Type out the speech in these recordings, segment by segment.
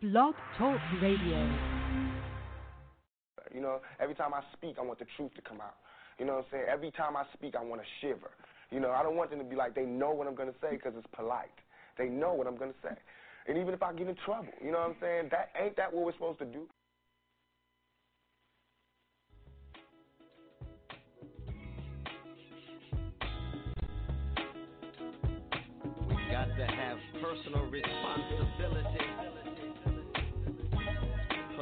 Blog Talk Radio. You know, every time I speak, I want the truth to come out. You know what I'm saying? Every time I speak, I want to shiver. You know, I don't want them to be like, they know what I'm going to say because it's polite. They know what I'm going to say. And even if I get in trouble, you know what I'm saying? That ain't that what we're supposed to do? We got to have personal responsibility,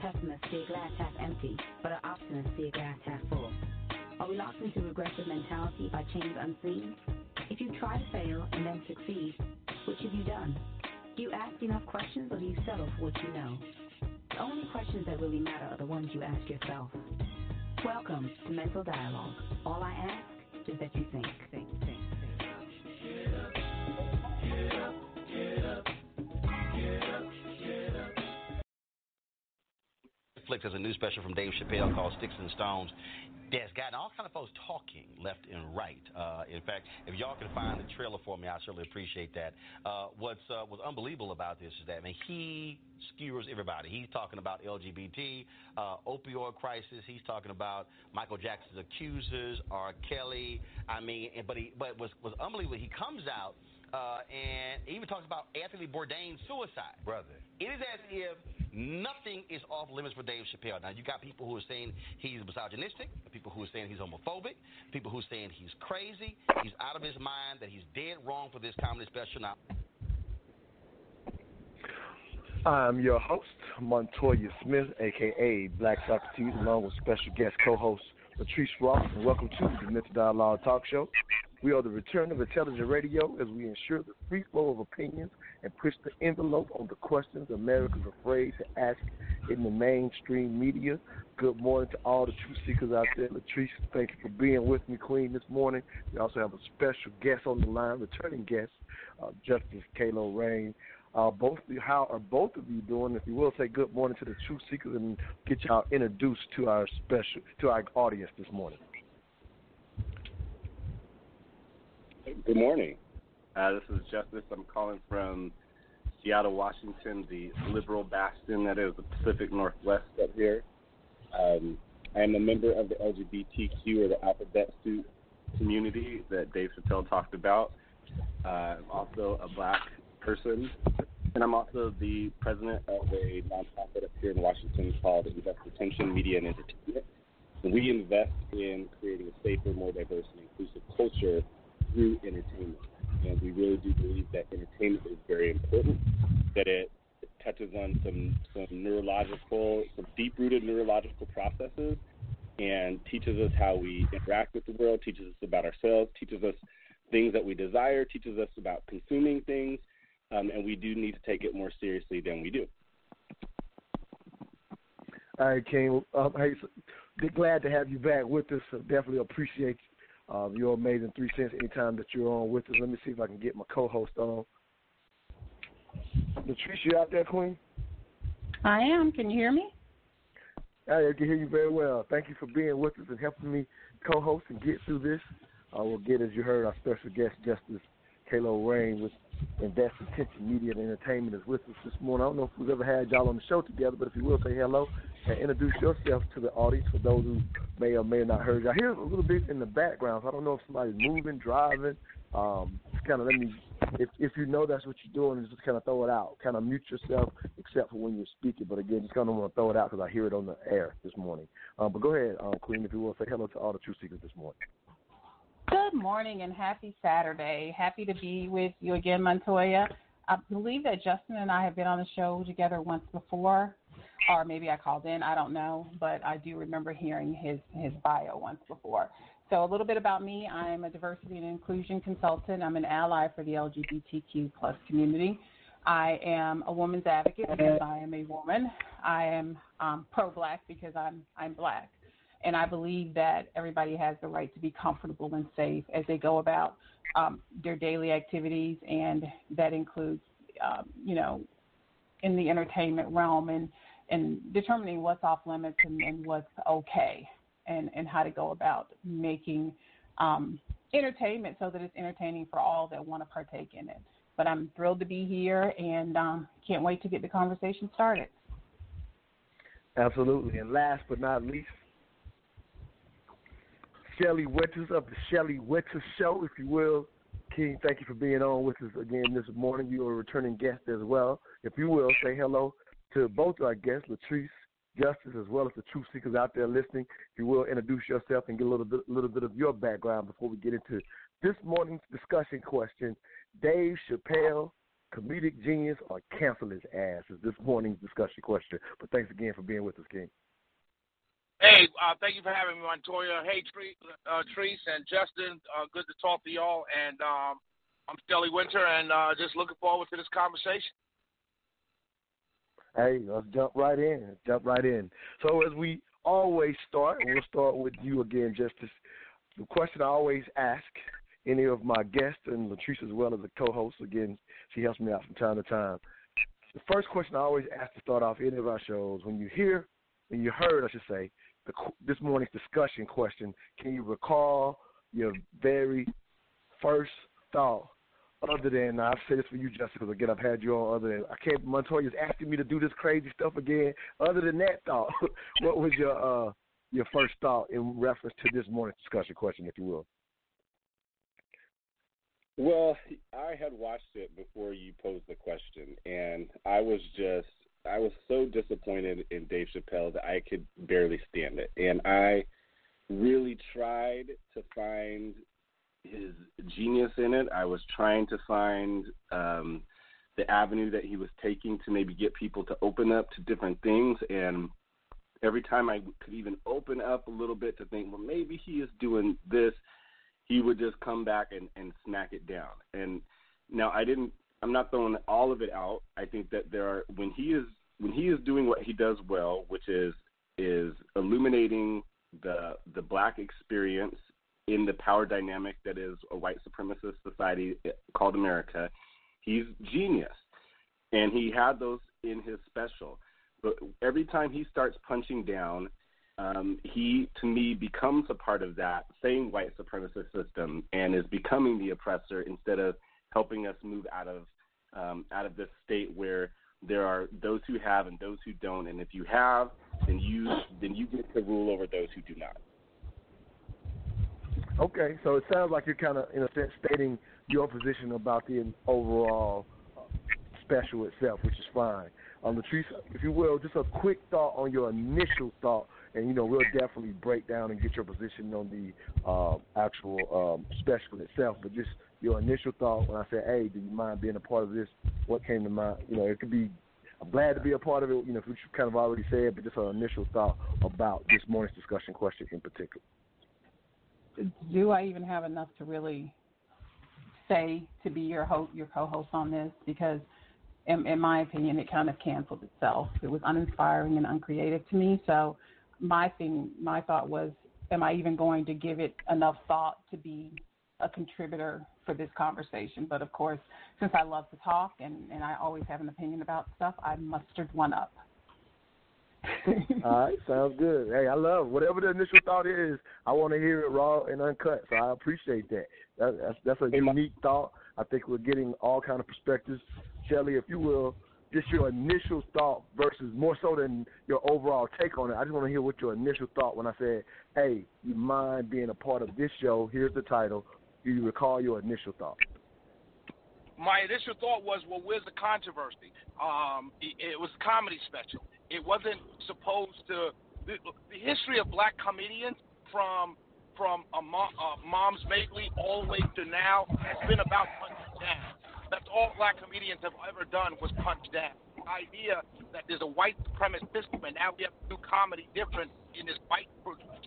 Why does a pessimist see a glass half empty, but an optimist see a glass half full? Are we locked into regressive mentality by chains unseen? If you try to fail and then succeed, which have you done? Do you ask enough questions or do you settle for what you know? The only questions that really matter are the ones you ask yourself. Welcome to Mental Dialogue. All I ask is that you think, think, think, Netflix has a new special from Dave Chappelle called Sticks and Stones. That's gotten all kind of folks talking left and right. Uh, in fact, if y'all can find the trailer for me, I certainly appreciate that. Uh, what's uh, what's unbelievable about this is that I mean he skewers everybody. He's talking about LGBT, uh, opioid crisis. He's talking about Michael Jackson's accusers, R. Kelly. I mean, but he but was was unbelievable. He comes out. Uh, and he even talks about Anthony Bourdain's suicide. Brother. It is as if nothing is off limits for Dave Chappelle. Now, you got people who are saying he's misogynistic, people who are saying he's homophobic, people who are saying he's crazy, he's out of his mind, that he's dead wrong for this comedy special. Now, I'm your host, Montoya Smith, aka Black Socrates, along with special guest co-host Latrice Ross, welcome to the Mental Dialogue Talk Show. We are the return of intelligent radio as we ensure the free flow of opinions and push the envelope on the questions America's afraid to ask in the mainstream media. Good morning to all the truth seekers out there. Latrice, thank you for being with me, Queen, this morning. We also have a special guest on the line, returning guest, uh, Justice Kalo Rain. Uh, both how are both of you doing? If you will, say good morning to the truth seekers and get y'all introduced to our special to our audience this morning. Good morning. Uh, this is Justice. I'm calling from Seattle, Washington, the liberal bastion that is the Pacific Northwest up here. Um, I am a member of the LGBTQ or the alphabet suit community that Dave Chappelle talked about. Uh, I'm also a black person, and I'm also the president of a nonprofit up here in Washington called Invest Attention Media and Entertainment. We invest in creating a safer, more diverse, and inclusive culture through entertainment. And we really do believe that entertainment is very important, that it touches on some, some neurological, some deep rooted neurological processes, and teaches us how we interact with the world, teaches us about ourselves, teaches us things that we desire, teaches us about consuming things, um, and we do need to take it more seriously than we do. All right, King. Um, hey, so, glad to have you back with us. So definitely appreciate uh, your amazing three cents anytime that you're on with us. Let me see if I can get my co-host on. Latrice, you out there, Queen? I am. Can you hear me? I can hear you very well. Thank you for being with us and helping me co-host and get through this. Uh, we'll get, as you heard, our special guest, Justice Kalo Rain with Invest Attention Media and Entertainment is with us this morning. I don't know if we've ever had y'all on the show together, but if you will, say hello and introduce yourself to the audience for those who may or may have not heard. I hear a little bit in the background, so I don't know if somebody's moving, driving. Um, just kind of let me, if if you know that's what you're doing, just kind of throw it out. Kind of mute yourself, except for when you're speaking. But again, just kind of want to throw it out because I hear it on the air this morning. Um, but go ahead, um, Queen, if you will, say hello to all the truth seekers this morning. Good morning and happy Saturday. Happy to be with you again, Montoya. I believe that Justin and I have been on the show together once before, or maybe I called in. I don't know, but I do remember hearing his his bio once before. so a little bit about me. I'm a diversity and inclusion consultant. I'm an ally for the LGBTQ plus community. I am a woman's advocate because I am a woman. I am um, pro-black because I'm I'm black, and I believe that everybody has the right to be comfortable and safe as they go about um, their daily activities, and that includes, um, you know, in the entertainment realm and and determining what's off limits and, and what's okay, and and how to go about making um, entertainment so that it's entertaining for all that want to partake in it. But I'm thrilled to be here and um, can't wait to get the conversation started. Absolutely. And last but not least, Shelly Winters of the Shelly Winters Show, if you will. King, thank you for being on with us again this morning. You are a returning guest as well. If you will, say hello to both our guests, Latrice Justice, as well as the truth seekers out there listening. If you will, introduce yourself and get a little bit, little bit of your background before we get into this morning's discussion question. Dave Chappelle, comedic genius, or cancel his ass is this morning's discussion question. But thanks again for being with us, King. Hey, uh, thank you for having me, Montoya. Hey, Tre- uh, Treese and Justin, uh, good to talk to y'all. And um, I'm Shelly Winter, and uh, just looking forward to this conversation. Hey, let's jump right in. Jump right in. So as we always start, we'll start with you again, Justice. The question I always ask any of my guests and Latrice as well as a co-host. Again, she helps me out from time to time. The first question I always ask to start off any of our shows: when you hear, when you heard, I should say, the, this morning's discussion question, can you recall your very first thought? Other than I've said this for you, Justin, because again I've had you on. Other than I can't, Montoya's asking me to do this crazy stuff again. Other than that thought, what was your uh, your first thought in reference to this morning's discussion question, if you will? Well, I had watched it before you posed the question, and I was just I was so disappointed in Dave Chappelle that I could barely stand it, and I really tried to find his genius in it. I was trying to find um, the avenue that he was taking to maybe get people to open up to different things, and every time I could even open up a little bit to think, well, maybe he is doing this he would just come back and, and smack it down. And now I didn't I'm not throwing all of it out. I think that there are when he is when he is doing what he does well, which is is illuminating the the black experience in the power dynamic that is a white supremacist society called America. He's genius. And he had those in his special. But every time he starts punching down um, he to me becomes a part of that same white supremacist system and is becoming the oppressor instead of helping us move out of um, out of this state where there are those who have and those who don't, and if you have, then you then you get to rule over those who do not. Okay, so it sounds like you're kind of in a sense stating your position about the overall special itself, which is fine. Um, Latrice, if you will, just a quick thought on your initial thought and you know we'll definitely break down and get your position on the uh, actual um, special itself. But just your initial thought when I said, "Hey, do you mind being a part of this?" What came to mind? You know, it could be. I'm glad to be a part of it. You know, which you kind of already said, but just an initial thought about this morning's discussion question in particular. Do I even have enough to really say to be your host, your co-host on this? Because in, in my opinion, it kind of canceled itself. It was uninspiring and uncreative to me. So my thing, my thought was, am I even going to give it enough thought to be a contributor for this conversation? But of course, since I love to talk and, and I always have an opinion about stuff, I mustered one up. All right, sounds good. Hey, I love whatever the initial thought is. I want to hear it raw and uncut, so I appreciate that. that that's that's a unique thought. I think we're getting all kind of perspectives. Shelly, if you will, just your initial thought versus more so than your overall take on it. I just want to hear what your initial thought when I said, "Hey, you mind being a part of this show? Here's the title. Do you recall your initial thought?" My initial thought was, "Well, where's the controversy?" Um, it, it was a comedy special. It wasn't supposed to. The, the history of black comedians from from a uh, Moms Mabley all the way to now has been about punching down that's all black comedians have ever done was punch down. The idea that there's a white supremacist system and now we have to do comedy different in this white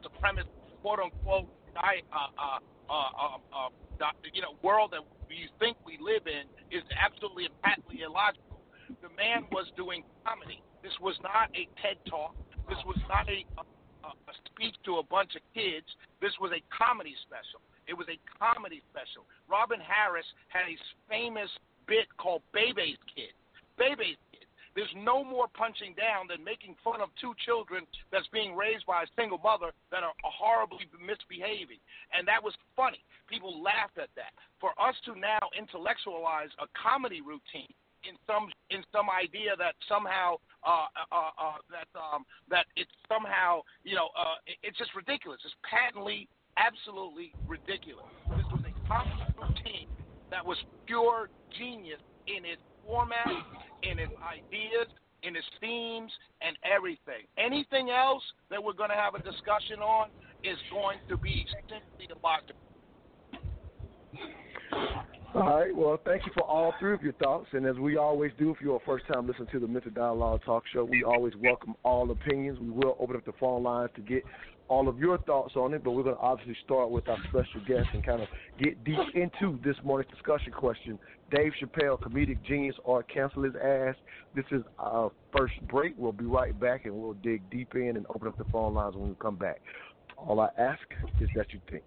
supremacist quote unquote uh, uh, uh, uh, uh, you know, world that we think we live in is absolutely and patently illogical. The man was doing comedy. This was not a TED talk. This was not a, a, a speech to a bunch of kids. This was a comedy special. It was a comedy special. Robin Harris had a famous bit called Bebe's Kid. Bebe's Kid. There's no more punching down than making fun of two children that's being raised by a single mother that are horribly misbehaving. And that was funny. People laughed at that. For us to now intellectualize a comedy routine in some in some idea that somehow uh, uh, uh, that um, that it's somehow you know uh, it- it's just ridiculous. It's patently, absolutely ridiculous. This was a comedy routine that was pure genius in its format, in its ideas, in its themes, and everything. Anything else that we're going to have a discussion on is going to be simply illogical. All right. Well, thank you for all three of your thoughts. And as we always do, if you're a first time listener to the Mental Dialogue Talk Show, we always welcome all opinions. We will open up the phone lines to get all of your thoughts on it, but we're going to obviously start with our special guest and kind of get deep into this morning's discussion question. Dave Chappelle, comedic genius, or cancel his ass. This is our first break. We'll be right back and we'll dig deep in and open up the phone lines when we come back. All I ask is that you think.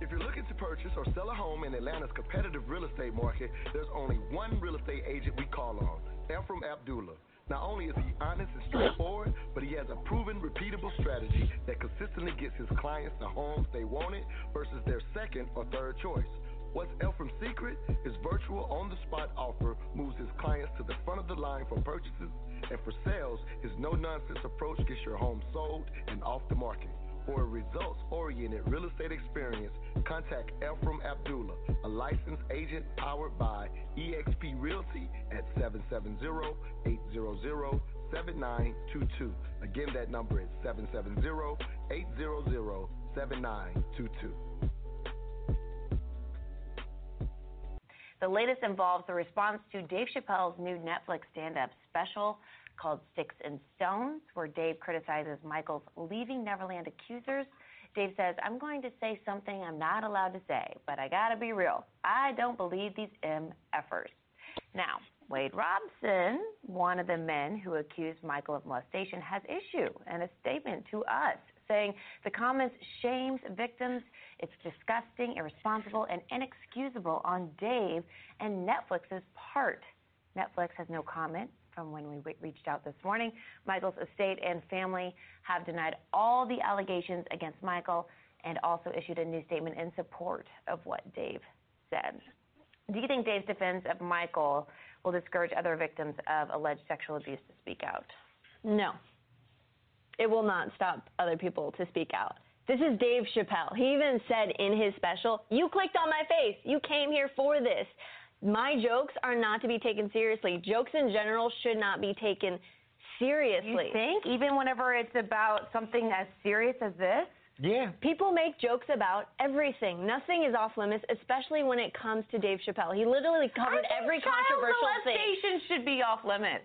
If you're looking to purchase or sell a home in Atlanta's competitive real estate market, there's only one real estate agent we call on, Ephraim Abdullah. Not only is he honest and straightforward, but he has a proven, repeatable strategy that consistently gets his clients the homes they wanted versus their second or third choice. What's Ephraim's secret? His virtual on the spot offer moves his clients to the front of the line for purchases, and for sales, his no nonsense approach gets your home sold and off the market. For a results oriented real estate experience, contact Ephraim Abdullah, a licensed agent powered by eXp Realty at 770 800 7922. Again, that number is 770 800 7922. The latest involves the response to Dave Chappelle's new Netflix stand up special called Sticks and Stones, where Dave criticizes Michael's Leaving Neverland accusers. Dave says, I'm going to say something I'm not allowed to say, but I gotta be real. I don't believe these MFers. Now, Wade Robson, one of the men who accused Michael of molestation, has issued a statement to us saying the comments shames victims. It's disgusting, irresponsible, and inexcusable on Dave and Netflix's part. Netflix has no comment from when we re- reached out this morning. Michael's estate and family have denied all the allegations against Michael and also issued a new statement in support of what Dave said. Do you think Dave's defense of Michael will discourage other victims of alleged sexual abuse to speak out? No. It will not stop other people to speak out. This is Dave Chappelle. He even said in his special, You clicked on my face. You came here for this. My jokes are not to be taken seriously. Jokes in general should not be taken seriously. You think? Even whenever it's about something as serious as this? Yeah. People make jokes about everything. Nothing is off limits, especially when it comes to Dave Chappelle. He literally covered I think every child controversial thing. molestation should be off limits.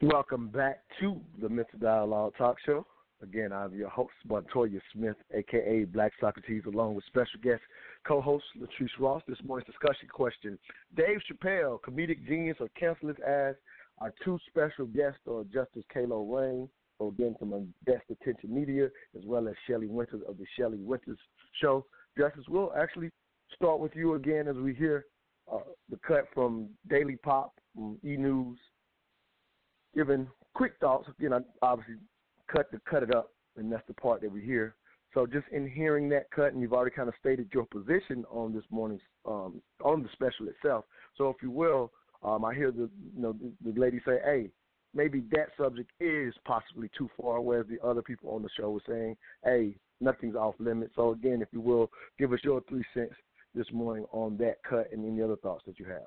Welcome back to the Mental Dialogue Talk Show. Again, I'm your host, Montoya Smith, aka Black Socrates, along with special guest co-host Latrice Ross. This morning's discussion question: Dave Chappelle, comedic genius or cancel ass? Our two special guests are Justice Kalo Rain, again from Best Attention Media, as well as Shelly Winters of the Shelly Winters Show. Justice, we'll actually start with you again as we hear uh, the cut from Daily Pop, E News, giving quick thoughts. Again, I obviously cut to cut it up, and that's the part that we hear. So just in hearing that cut, and you've already kind of stated your position on this morning's um, on the special itself. So if you will, um, I hear the you know the, the lady say, "Hey, maybe that subject is possibly too far," whereas the other people on the show were saying, "Hey, nothing's off limits." So again, if you will, give us your three cents this morning on that cut and any other thoughts that you have.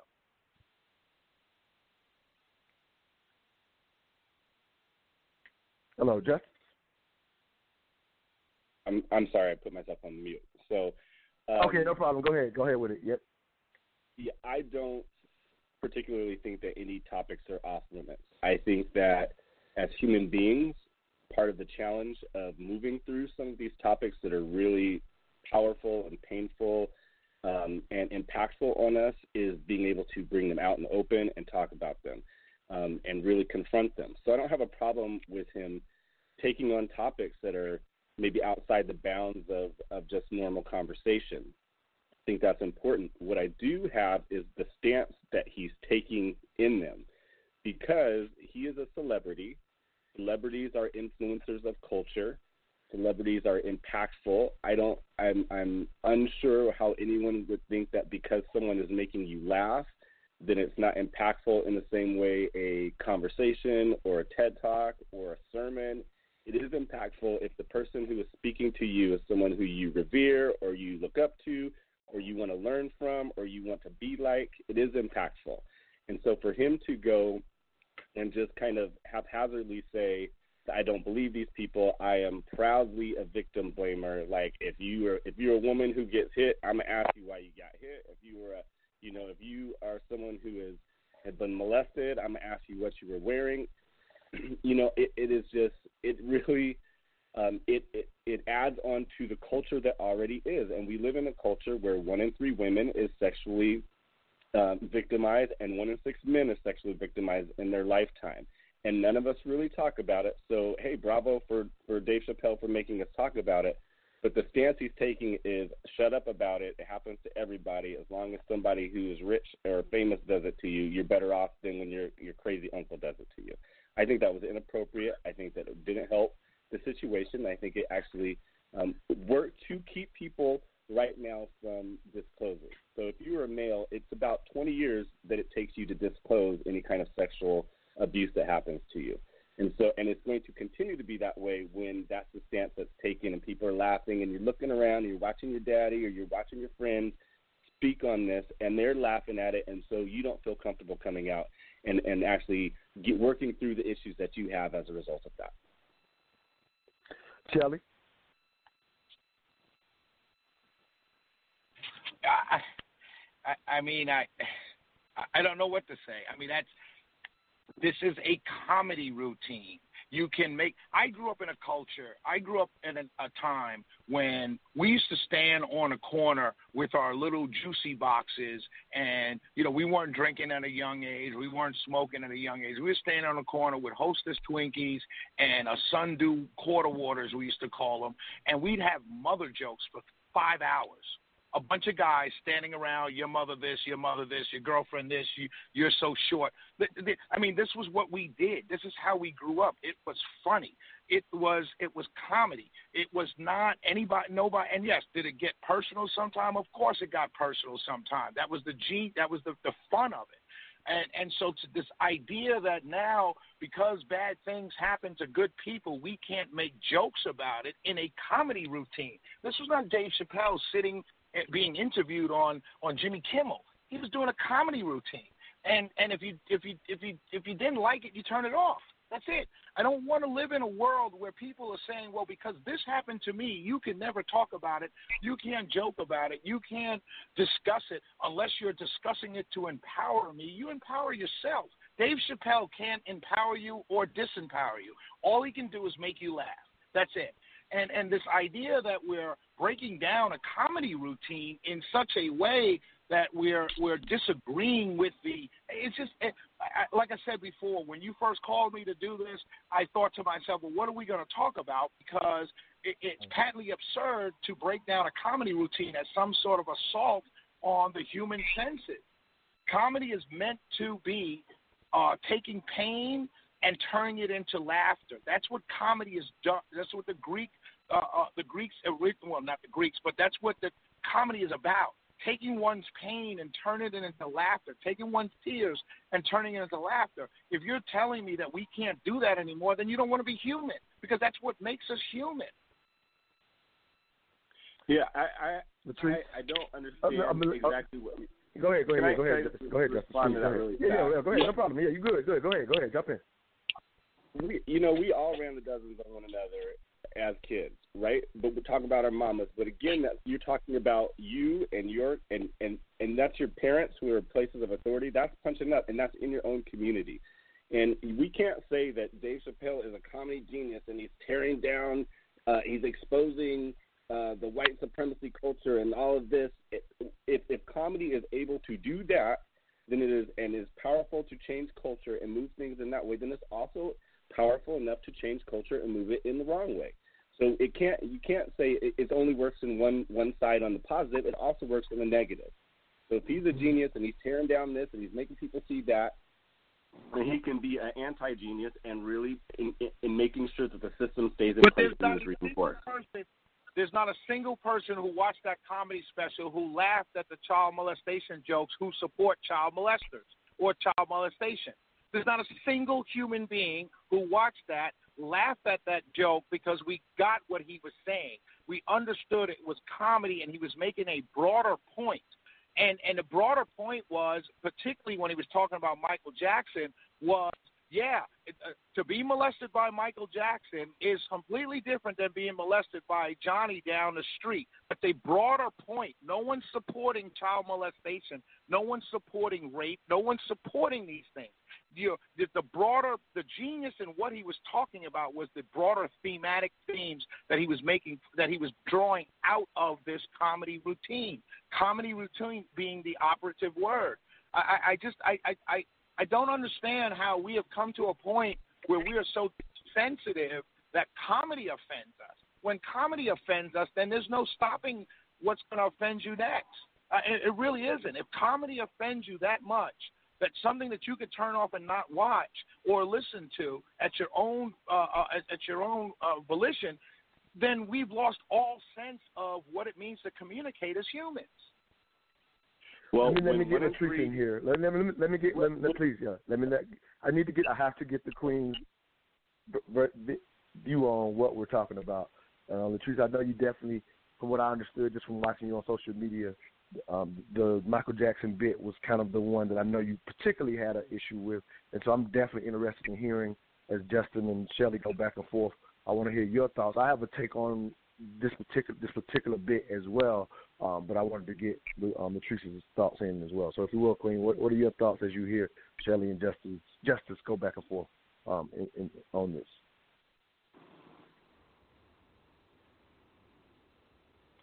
Hello, Jeff. I'm I'm sorry, I put myself on mute. So um, okay, no problem. Go ahead. Go ahead with it. Yep. Yeah, I don't particularly think that any topics are off limits. I think that as human beings, part of the challenge of moving through some of these topics that are really powerful and painful um, and impactful on us is being able to bring them out in the open and talk about them um, and really confront them. So I don't have a problem with him taking on topics that are maybe outside the bounds of, of just normal conversation. I think that's important. What I do have is the stance that he's taking in them because he is a celebrity. Celebrities are influencers of culture celebrities are impactful. I don't. I'm. I'm unsure how anyone would think that because someone is making you laugh, then it's not impactful in the same way a conversation or a TED talk or a sermon. It is impactful if the person who is speaking to you is someone who you revere or you look up to or you want to learn from or you want to be like. It is impactful. And so for him to go and just kind of haphazardly say, I don't believe these people. I am proudly a victim blamer. Like if you are if you're a woman who gets hit, I'm gonna ask you why you got hit. If you were a you know, if you are someone who is has been molested, I'm gonna ask you what you were wearing. You know, it, it is just it really um, it, it it adds on to the culture that already is, and we live in a culture where one in three women is sexually um, victimized, and one in six men is sexually victimized in their lifetime and none of us really talk about it. So hey, bravo for for Dave Chappelle for making us talk about it. But the stance he's taking is shut up about it. It happens to everybody. As long as somebody who is rich or famous does it to you, you're better off than when your your crazy uncle does it to you. I think that was inappropriate. I think that it didn't help the situation. I think it actually um, worked to keep people right now from disclosing. So if you are a male, it's about 20 years that it takes you to disclose any kind of sexual abuse that happens to you. And so, and it's going to continue to be that way when that's the stance that's taken, and people are laughing, and you're looking around, and you're watching your daddy or you're watching your friends speak on this, and they're laughing at it, and so you don't feel comfortable coming out and and actually get, working through the issues that you have as a result of that. Shelly. I, I, I mean, I, I don't know what to say. I mean, that's this is a comedy routine. You can make. I grew up in a culture. I grew up in a, a time when we used to stand on a corner with our little juicy boxes, and you know we weren't drinking at a young age. We weren't smoking at a young age. We were standing on a corner with Hostess Twinkies and a Sundew quarter waters, we used to call them, and we'd have mother jokes for five hours a bunch of guys standing around, your mother this, your mother this, your girlfriend this, you, you're so short. I mean, this was what we did. This is how we grew up. It was funny. It was it was comedy. It was not anybody, nobody. And yes, did it get personal sometime? Of course, it got personal sometime. That was the G. That was the the fun of it. And and so to this idea that now because bad things happen to good people, we can't make jokes about it in a comedy routine. This was not Dave Chappelle sitting being interviewed on on Jimmy Kimmel. He was doing a comedy routine, and and if you if you if you if you didn't like it, you turn it off. That's it. I don't want to live in a world where people are saying, well, because this happened to me, you can never talk about it. You can't joke about it. You can't discuss it unless you're discussing it to empower me. You empower yourself. Dave Chappelle can't empower you or disempower you. All he can do is make you laugh. That's it and and this idea that we're breaking down a comedy routine in such a way that we're we're disagreeing with the it's just it, I, like I said before when you first called me to do this I thought to myself well what are we going to talk about because it, it's patently absurd to break down a comedy routine as some sort of assault on the human senses comedy is meant to be uh, taking pain and turning it into laughter. That's what comedy is done. That's what the Greek uh, uh, the Greeks, well, not the Greeks, but that's what the comedy is about. Taking one's pain and turning it into laughter, taking one's tears and turning it into laughter. If you're telling me that we can't do that anymore, then you don't want to be human because that's what makes us human. Yeah, I I, I, I don't understand I'm, I'm, exactly what. Go ahead, go ahead, go ahead, go ahead, Justin. Go ahead. yeah, yeah, yeah, go ahead, no problem. Yeah, you good, good. Go ahead, go ahead, jump in. We, you know, we all ran the dozens on one another as kids, right? But we're talking about our mamas. But again, that you're talking about you and your and and and that's your parents who are places of authority. That's punching up, and that's in your own community. And we can't say that Dave Chappelle is a comedy genius and he's tearing down, uh, he's exposing uh, the white supremacy culture and all of this. If, if comedy is able to do that, then it is and is powerful to change culture and move things in that way. Then it's also powerful enough to change culture and move it in the wrong way. So it can't you can't say it, it only works in one one side on the positive. It also works in the negative. So if he's a mm-hmm. genius and he's tearing down this and he's making people see that, then he can be an anti-genius and really in, in, in making sure that the system stays in But place there's and is not a reinforced. person, there's not a single person who watched that comedy special who laughed at the child molestation jokes who support child molesters or child molestation. There's not a single human being who watched that, laughed at that joke because we got what he was saying. We understood it was comedy and he was making a broader point. And and the broader point was, particularly when he was talking about Michael Jackson, was yeah, it, uh, to be molested by Michael Jackson is completely different than being molested by Johnny down the street. But a broader point. No one's supporting child molestation. No one's supporting rape. No one's supporting these things. You the, the broader, the genius in what he was talking about was the broader thematic themes that he was making, that he was drawing out of this comedy routine. Comedy routine being the operative word. I, I, I just, I, I, I, I don't understand how we have come to a point where we are so sensitive that comedy offends us. When comedy offends us, then there's no stopping what's going to offend you next. Uh, it, it really isn't. If comedy offends you that much, that something that you could turn off and not watch or listen to at your own uh, uh, at, at your own uh, volition, then we've lost all sense of what it means to communicate as humans. Well, let me, let me get a of in here. Let, let, me- let me get. Let, let, please, yeah. Let me. Let, I need to get. I have to get the queen's view on what we're talking about. Uh, Latrice, I know you definitely, from what I understood, just from watching you on social media, um, the Michael Jackson bit was kind of the one that I know you particularly had an issue with, and so I'm definitely interested in hearing as Justin and Shelly go back and forth. I want to hear your thoughts. I have a take on this particular this particular bit as well, um, but I wanted to get um, Latrice's thoughts in as well. So, if you will, Queen, what, what are your thoughts as you hear Shelley and Justice Justice go back and forth um, in, in, on this?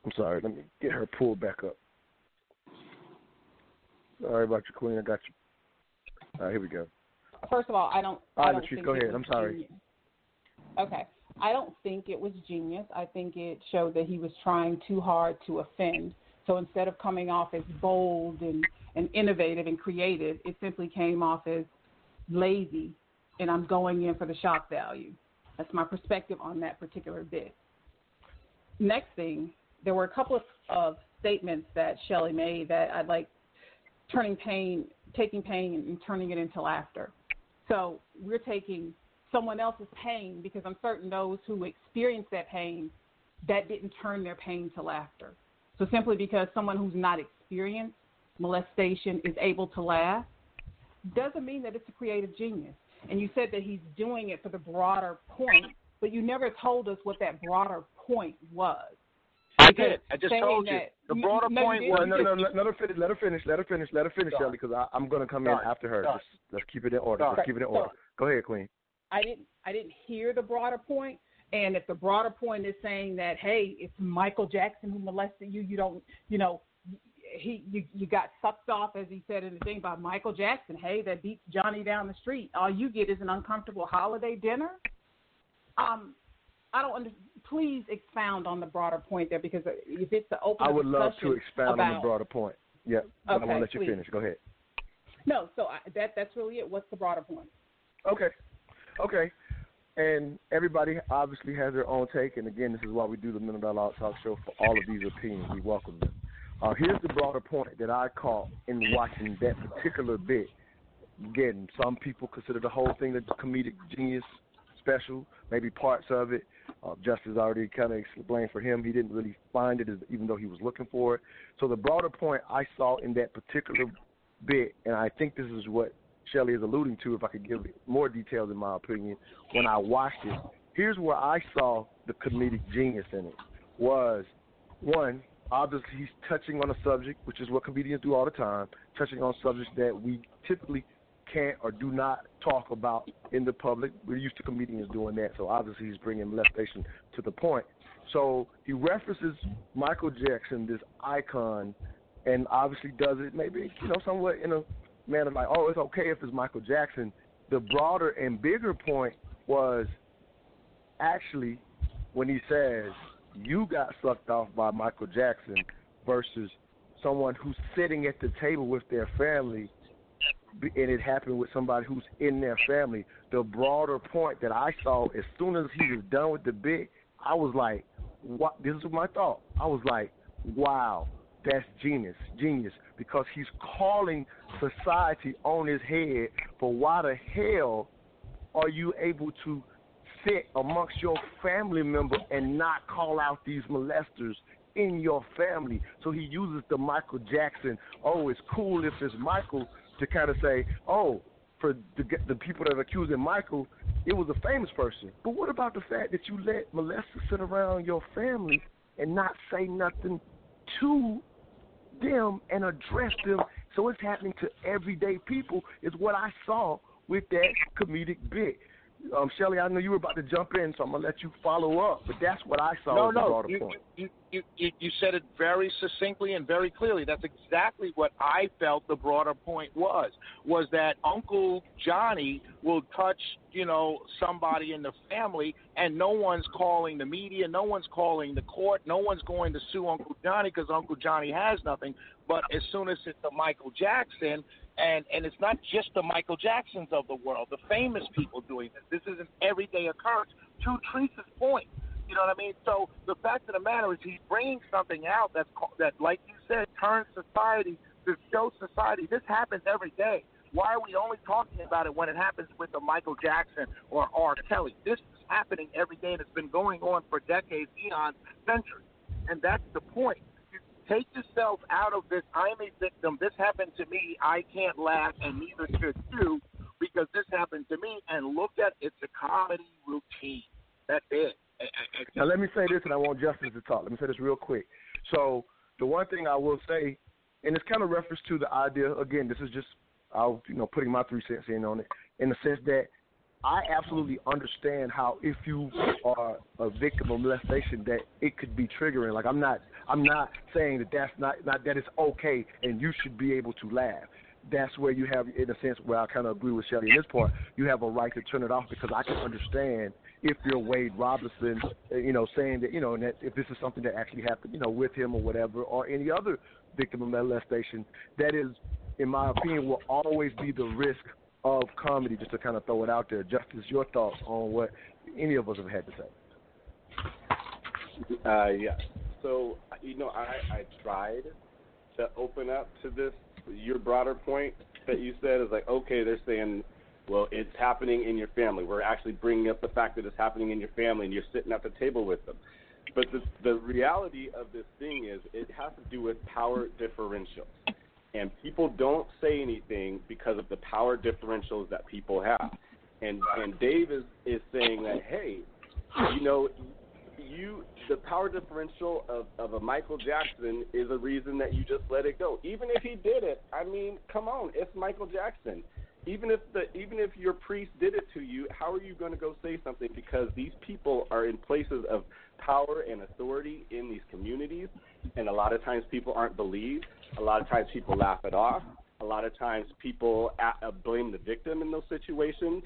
I'm sorry. Let me get her pulled back up. Sorry about you, Queen. I got you. All right, here we go. First of all, I don't. All right, I right, don't Latrice, go ahead. I'm sorry. Okay. I don't think it was genius. I think it showed that he was trying too hard to offend. So instead of coming off as bold and, and innovative and creative, it simply came off as lazy and I'm going in for the shock value. That's my perspective on that particular bit. Next thing, there were a couple of, of statements that Shelley made that I'd like turning pain, taking pain and turning it into laughter. So we're taking someone else's pain because I'm certain those who experienced that pain, that didn't turn their pain to laughter. So simply because someone who's not experienced molestation is able to laugh, doesn't mean that it's a creative genius. And you said that he's doing it for the broader point, but you never told us what that broader point was. I did. I just told you. The broader you point didn't. was Well, no, no, let, let her finish. Let her finish. Let her finish. Let her finish, Sorry. Shelley, because I'm going to come in after her. Sorry. Let's, let's keep it in order. Sorry. Let's keep it in order. Sorry. Go ahead, Queen. I didn't I didn't hear the broader point. And if the broader point is saying that, hey, it's Michael Jackson who molested you, you don't, you know, he you you got sucked off as he said in the thing by Michael Jackson. Hey, that beats Johnny down the street. All you get is an uncomfortable holiday dinner. Um, I don't under, please expound on the broader point there because if it's the open I would love to expound about, on the broader point. Yeah, but I Okay, want to let you please. finish. Go ahead. No, so I, that that's really it. What's the broader point? Okay. Okay. And everybody obviously has their own take, and again, this is why we do the Mental Dialogue Talk Show for all of these opinions. We welcome them. Uh, here's the broader point that I caught in watching that particular bit. Again, some people consider the whole thing a comedic genius special, maybe parts of it. Uh, Justice already kind of explained for him. He didn't really find it, even though he was looking for it. So the broader point I saw in that particular bit, and I think this is what Shelley is alluding to, if I could give more details in my opinion, when I watched it, here's where I saw the comedic genius in it, was, one, obviously he's touching on a subject, which is what comedians do all the time, touching on subjects that we typically can't or do not talk about in the public. We're used to comedians doing that, so obviously he's bringing molestation to the point. So he references Michael Jackson, this icon, and obviously does it maybe you know somewhat in a manner like, oh, it's okay if it's Michael Jackson. The broader and bigger point was actually when he says you got sucked off by Michael Jackson versus someone who's sitting at the table with their family and it happened with somebody who's in their family. The broader point that I saw as soon as he was done with the bit, I was like, "What?" This is my thought. I was like, "Wow, that's genius, genius," because he's calling society on his head for why the hell are you able to sit amongst your family member and not call out these molesters in your family. So he uses the Michael Jackson. Oh, it's cool if it's Michael to kind of say, oh, for the, the people that are accusing Michael, it was a famous person. But what about the fact that you let molesters sit around your family and not say nothing to them and address them? So it's happening to everyday people. Is what I saw with that comedic bit. Um, Shelly, I know you were about to jump in, so I'm gonna let you follow up. But that's what I saw. No, no, you, you, you, you, you said it very succinctly and very clearly. That's exactly what I felt the broader point was. Was that Uncle Johnny will touch, you know, somebody in the family, and no one's calling the media, no one's calling the court, no one's going to sue Uncle Johnny because Uncle Johnny has nothing. But as soon as it's a Michael Jackson, and and it's not just the Michael Jacksons of the world, the famous people doing this. This is an everyday occurrence. To Teresa's point, you know what I mean. So the fact of the matter is, he's bringing something out that's that, like you said, turns society to show society this happens every day. Why are we only talking about it when it happens with a Michael Jackson or R. Kelly? This is happening every day, and it's been going on for decades, eons, centuries. And that's the point take yourself out of this. I'm a victim. This happened to me. I can't laugh, and neither should you, because this happened to me. And look at it's a comedy routine. That's it. I- I- I- Now let me say this, and I want Justice to talk. Let me say this real quick. So the one thing I will say, and it's kind of reference to the idea. Again, this is just I'll you know putting my three cents in on it, in the sense that I absolutely understand how if you are a victim of molestation, that it could be triggering. Like I'm not, I'm not saying that that's not, not that it's okay and you should be able to laugh. That's where you have, in a sense, where I kind of agree with Shelly in this part. You have a right to turn it off because I can understand if you're Wade Robinson, uh, you know, saying that you know, and that if this is something that actually happened, you know, with him or whatever, or any other victim of molestation, that is, in my opinion, will always be the risk of comedy. Just to kind of throw it out there, Justice, your thoughts on what any of us have had to say. Uh, yeah. So you know, I I tried to open up to this. Your broader point that you said is like, okay, they're saying, well, it's happening in your family. We're actually bringing up the fact that it's happening in your family, and you're sitting at the table with them. But the the reality of this thing is, it has to do with power differentials, and people don't say anything because of the power differentials that people have. And and Dave is is saying that, hey, you know, you the power differential of, of a Michael Jackson is a reason that you just let it go. Even if he did it, I mean, come on, it's Michael Jackson. Even if the even if your priest did it to you, how are you going to go say something? Because these people are in places of power and authority in these communities, and a lot of times people aren't believed. A lot of times people laugh it off. A lot of times people a uh, blame the victim in those situations,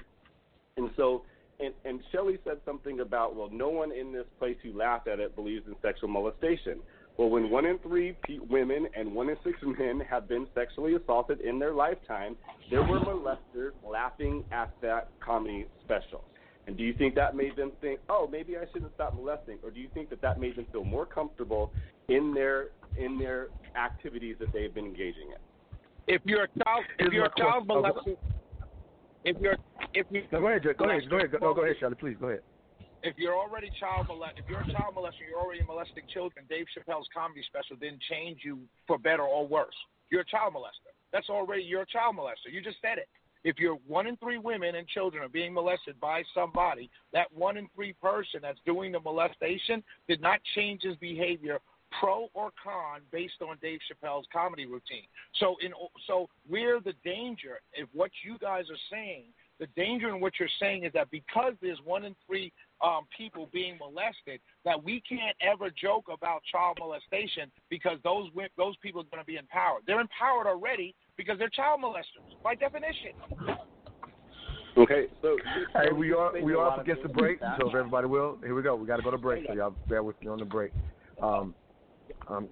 and so and, and Shelley said something about, well, no one in this place who laughed at it believes in sexual molestation. Well, when one in three pe- women and one in six men have been sexually assaulted in their lifetime, there were molesters laughing at that comedy special. And do you think that made them think, oh, maybe I shouldn't stop molesting, or do you think that that made them feel more comfortable in their in their activities that they've been engaging in? If you're a child, if you're a child oh, question. molester, if you're if you No, go ahead, Go ahead. Go ahead. Go, no, go ahead, Shelly. Please go ahead. if you're already child molest, if you're a child molester, you're already molesting children. Dave Chappelle's comedy special didn't change you for better or worse. You're a child molester. That's already you're a child molester. You just said it. If you're one in three women and children are being molested by somebody, that one in three person that's doing the molestation did not change his behavior pro or con based on Dave Chappelle's comedy routine. So in so where the danger if what you guys are saying, the danger in what you're saying is that because there's one in three um, people being molested, that we can't ever joke about child molestation because those those people are going to be empowered. They're empowered already because they're child molesters by definition. Okay, so Hey, we are we are up against the break, so if everybody will, here we go. We got to go to break, so y'all bear with me on the break. Um, um,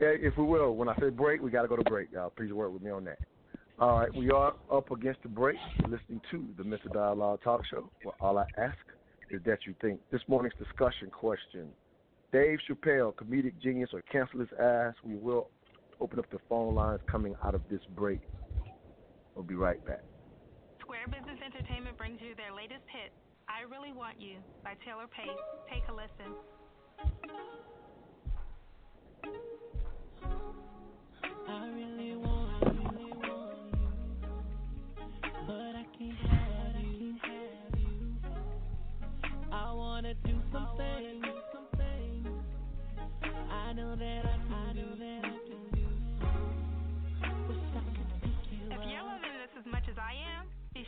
yeah, if we will, when I say break, we got to go to break. Y'all, please work with me on that. All right, we are up against the break, listening to the Mental Dialogue Talk Show. Well, all I ask is that you think this morning's discussion question: Dave Chappelle, comedic genius or cancel his ass? We will open up the phone lines coming out of this break. We'll be right back. Square Business Entertainment brings you their latest hit, I Really Want You by Taylor Pace. Take a listen.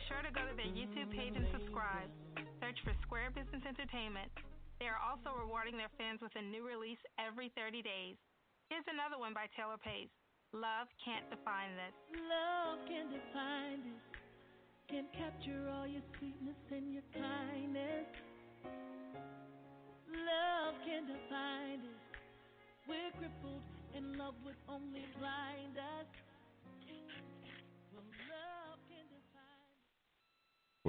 Sure to go to their YouTube page and subscribe. Search for Square Business Entertainment. They are also rewarding their fans with a new release every 30 days. Here's another one by Taylor Pace. Love can't define this. Love can define this, can capture all your sweetness and your kindness. Love can define this. We're crippled and love would only blind us.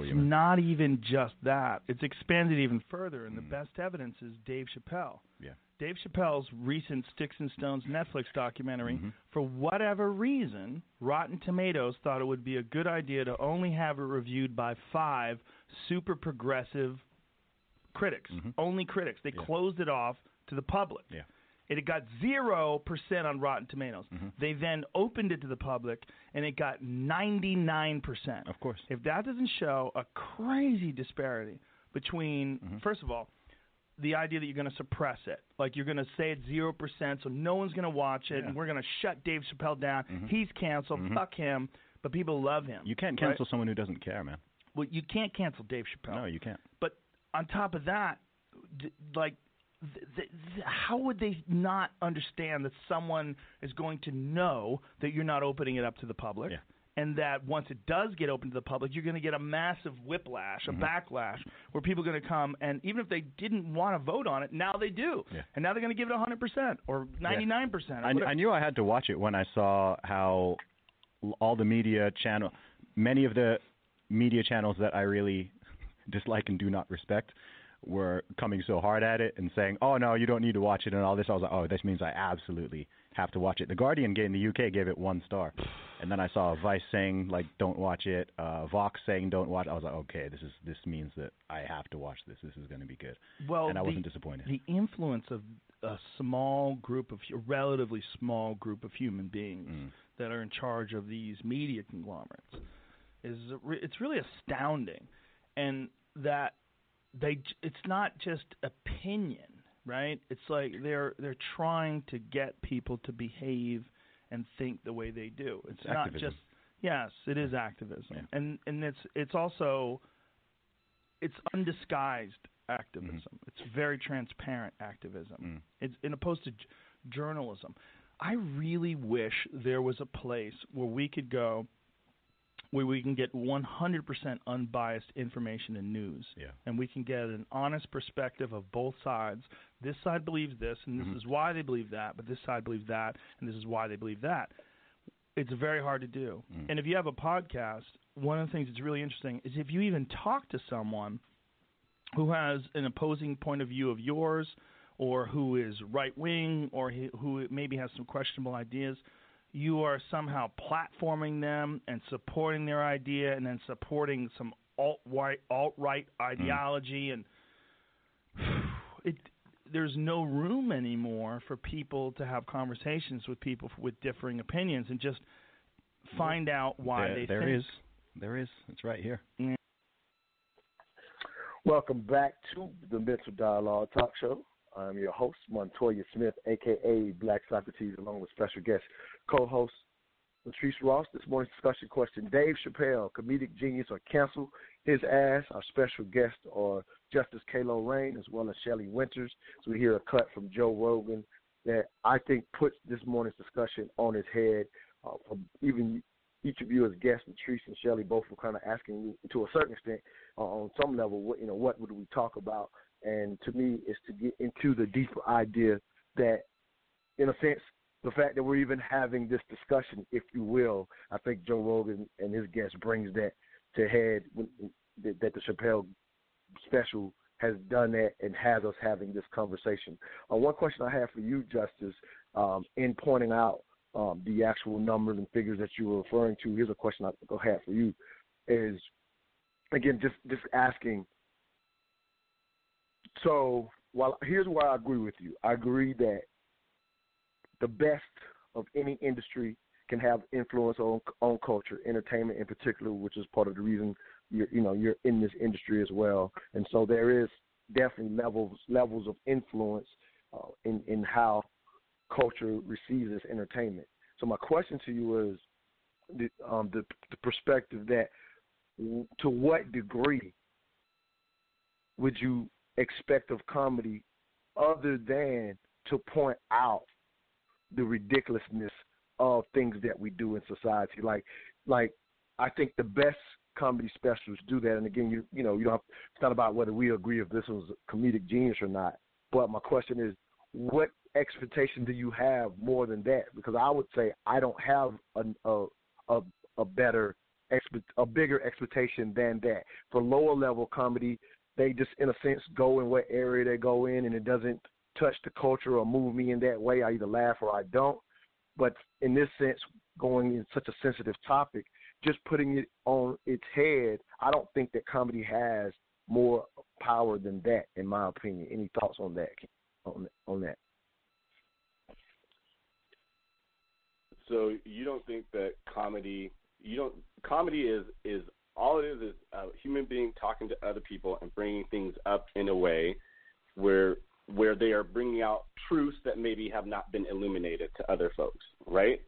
It's not even just that. It's expanded even further, and the best evidence is Dave Chappelle. Yeah. Dave Chappelle's recent Sticks and Stones Netflix documentary, Mm-hmm. for whatever reason, Rotten Tomatoes thought it would be a good idea to only have it reviewed by five super progressive critics, only critics. They closed it off to the public. Mm-hmm. Yeah. It got zero percent on Rotten Tomatoes. Mm-hmm. They then opened it to the public, and it got ninety nine percent. Of course. If that doesn't show a crazy disparity between, Mm-hmm. first of all, the idea that you're going to suppress it, like you're going to say it's zero percent, so no one's going to watch it, Yeah. Mm-hmm. and we're going to shut Dave Chappelle down. He's canceled. Fuck him. But people love him. You can't right? cancel someone who doesn't care, man. Well, you can't cancel Dave Chappelle. No, you can't. But on top of that, d- like, th- th- th- how would they not understand that someone is going to know that you're not opening it up to the public? And that once it does get open to the public, you're going to get a massive whiplash, a Mm-hmm. backlash, where people are going to come and even if they didn't want to vote on it, now they do, Yeah. and now they're going to give it 100% or 99%. I, I knew I had to watch it when I saw how all the media channel, many of the media channels that I really dislike and do not respect, were coming so hard at it and saying, "Oh no, you don't need to watch it" and all this. I was like, "Oh, this means I absolutely have to watch it." The Guardian in the UK gave it one star, and then I saw Vice saying like, "Don't watch it." Uh, Vox saying, "Don't watch." I was like, "Okay, this is this means that I have to watch this. This is going to be good." Well, and I the- wasn't disappointed. The influence of a small group of a relatively small group of human beings Mm. that are in charge of these media conglomerates is it's really astounding, and that they it's not just opinion, right? It's like they're they're trying to get people to behave and think the way they do. It's, It's not activism. just yes, it is activism, and and it's it's also it's undisguised activism. Mm-hmm. It's very transparent activism. Mm. It's in opposed to j- journalism. I really wish there was a place where we could go where we can get 100% unbiased information and news. Yeah. And we can get an honest perspective of both sides. This side believes this, and this mm-hmm. is why they believe that, but this side believes that, and this is why they believe that. It's very hard to do. Mm. And if you have a podcast, one of the things that's really interesting is if you even talk to someone who has an opposing point of view of yours, or who is right wing, or who maybe has some questionable ideas, you are somehow platforming them and supporting their idea, and then supporting some alt right alt right ideology, and it there's no room anymore for people to have conversations with people with differing opinions and just find out why there, they there think. is, there is. It's right here. Welcome back to the Mental Dialogue Talk Show. I'm your host, Montoya Smith, aka Black Socrates, along with special guest co-host Latrice Ross. This morning's discussion question: Dave Chappelle, comedic genius, or cancel his ass? Our special guest are Justice Kalo Rain as well as Shelley Winters. So we hear a cut from Joe Rogan that I think puts this morning's discussion on its head. Uh, from even each of you as guests, Latrice and Shelley, both were kind of asking me to a certain extent, uh, on some level, what you know, what would we talk about? And to me, is to get into the deeper idea that, in a sense, the fact that we're even having this discussion, if you will, I think Joe Rogan and his guest brings that to head that, the Chappelle special has done that and has us having this conversation. Uh, one question I have for you, Justice, um, in pointing out um, the actual numbers and figures that you were referring to. Here's a question I have for you: is again just just asking. So, while here's where I agree with you. I agree that the best of any industry can have influence on on culture, entertainment in particular, which is part of the reason you're you know you're in this industry as well. And so there is definitely levels levels of influence uh, in in how culture receives this entertainment. So my question to you is the um, the, the perspective that to what degree would you expect of comedy other than to point out the ridiculousness of things that we do in society. Like, like I think the best comedy specialists do that. And again, you you know, you don't. Have, it's not about whether we agree if this was a comedic genius or not. But my question is, what expectation do you have more than that? Because I would say I don't have a a a, a better a bigger expectation than that. For lower level comedy, they just in a sense go in what area they go in, and it doesn't touch the culture or move me in that way. I either laugh or I don't. But in this sense, going in such a sensitive topic, just putting it on its head, I don't think that comedy has more power than that, in my opinion. Any thoughts on that? On on that? So you don't think that comedy? You don't. Comedy is is all it is is a human being talking to other people and bringing things up in a way where where they are bringing out truths that maybe have not been illuminated to other folks, right?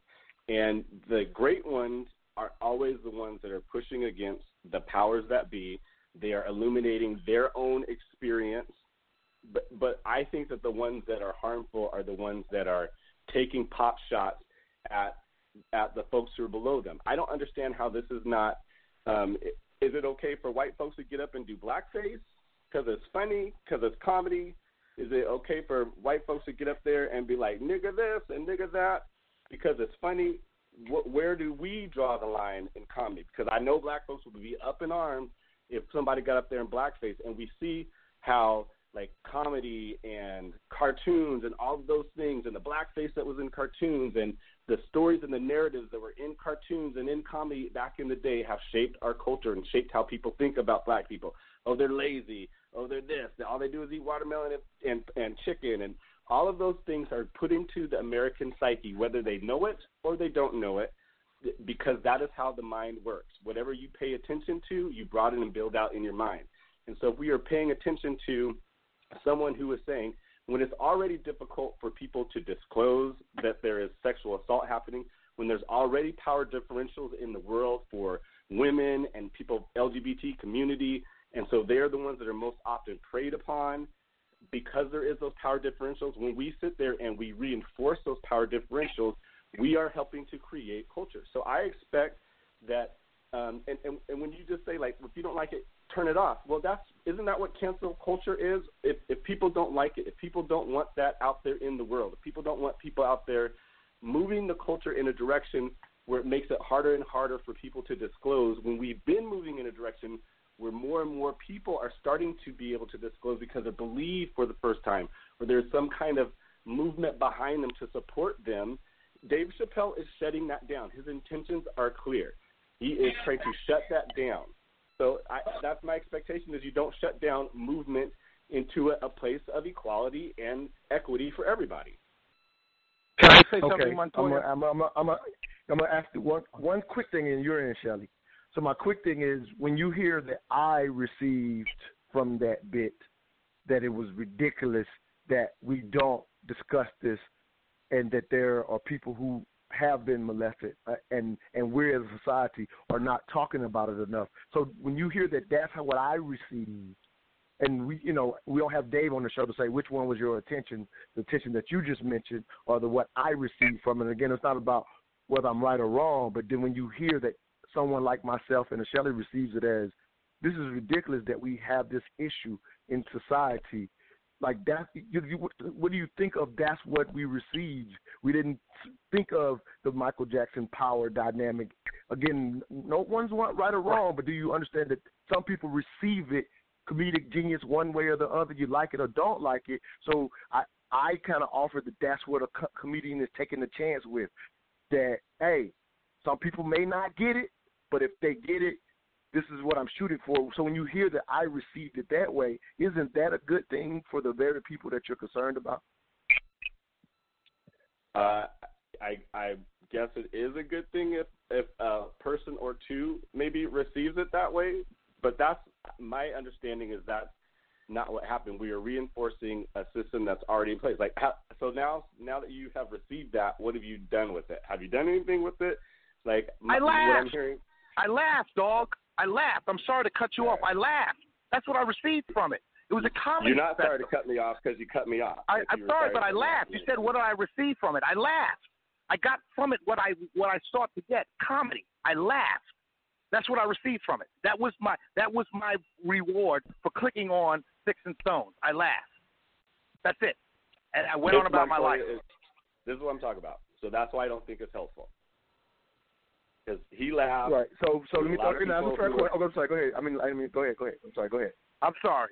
And the great ones are always the ones that are pushing against the powers that be. They are illuminating their own experience. But, but I think that the ones that are harmful are the ones that are taking pop shots at at the folks who are below them. I don't understand how this is not. Um, is it okay for white folks to get up and do blackface because it's funny, because it's comedy, is it okay for white folks to get up there and be like nigga this and nigga that because it's funny? Wh- where do we draw the line in comedy? Because I know black folks would be up in arms if somebody got up there in blackface, and we see how like comedy and cartoons and all of those things and the blackface that was in cartoons and the stories and the narratives that were in cartoons and in comedy back in the day have shaped our culture and shaped how people think about black people. Oh, they're lazy oh they're this, all they do is eat watermelon and, and and chicken, and all of those things are put into the American psyche, whether they know it or they don't know it, because that is how the mind works. Whatever you pay attention to, you broaden and build out in your mind. And so, if we are paying attention to someone who was saying, when it's already difficult for people to disclose that there is sexual assault happening, when there's already power differentials in the world for women and people LGBT community and so they're the ones that are most often preyed upon because there is those power differentials. When we sit there and we reinforce those power differentials, we are helping to create culture. So I expect that, um, and, and, and when you just say like, if you don't like it, turn it off. Well, that's isn't that what cancel culture is? If if people don't like it, if people don't want that out there in the world, if people don't want people out there moving the culture in a direction where it makes it harder and harder for people to disclose, when we've been moving in a direction where more and more people are starting to be able to disclose because they believe for the first time, or there's some kind of movement behind them to support them. Dave Chappelle is shutting that down. His intentions are clear. He is trying to shut that down. So I, that's my expectation: is you don't shut down movement into a, a place of equality and equity for everybody. Can I say okay. something, Montoya? I'm going I'm I'm I'm to ask you one one quick thing, and you're in, Shelley. So my quick thing is when you hear that I received from that bit that it was ridiculous that we don't discuss this, and that there are people who have been molested, uh, and and we as a society are not talking about it enough. So when you hear that, that's how what I received, and we, you know, we don't have Dave on the show to say which one was your attention, the attention that you just mentioned, or the what I received from it. Again, it's not about whether I'm right or wrong, but then when you hear that someone like myself and a Shelley receives it as this is ridiculous that we have this issue in society like that you, you, what do you think of that's what we received we didn't think of the michael jackson power dynamic. Again no one's right or wrong but do you understand that some people receive it comedic genius one way or the other you like it or don't like it. So i i kind of offer that that's what a co- comedian is taking a chance with that hey some people may not get it but if they get it this is what I'm shooting for. So when you hear that I received it that way, isn't that a good thing for the very people that you're concerned about? Uh, I I guess it is a good thing if if a person or two maybe receives it that way. But that's my understanding is that's not what happened. We are reinforcing a system that's already in place. Like how, so now now that you have received that, what have you done with it? Have you done anything with it? Like I what I'm laughed. hearing. I laughed, dog. I laughed. I'm sorry to cut you off. I laughed. That's what I received from it. It was a comedy. You're not sorry to cut me off because you cut me off. I, I'm sorry, but I laughed. You said, "What did I receive from it?" I laughed. I got from it what I what I sought to get: comedy. I laughed. That's what I received from it. That was my that was my reward for clicking on Sticks and Stones. I laughed. That's it. And I went This on about my life. is- This is what I'm talking about. So that's why I don't think it's helpful. Because he laughed. Right. So so let me talk. Now, fair who question. are- Oh, I'm sorry. Go ahead. I mean, I mean, go ahead. Go ahead. I'm sorry. Go ahead. I'm sorry.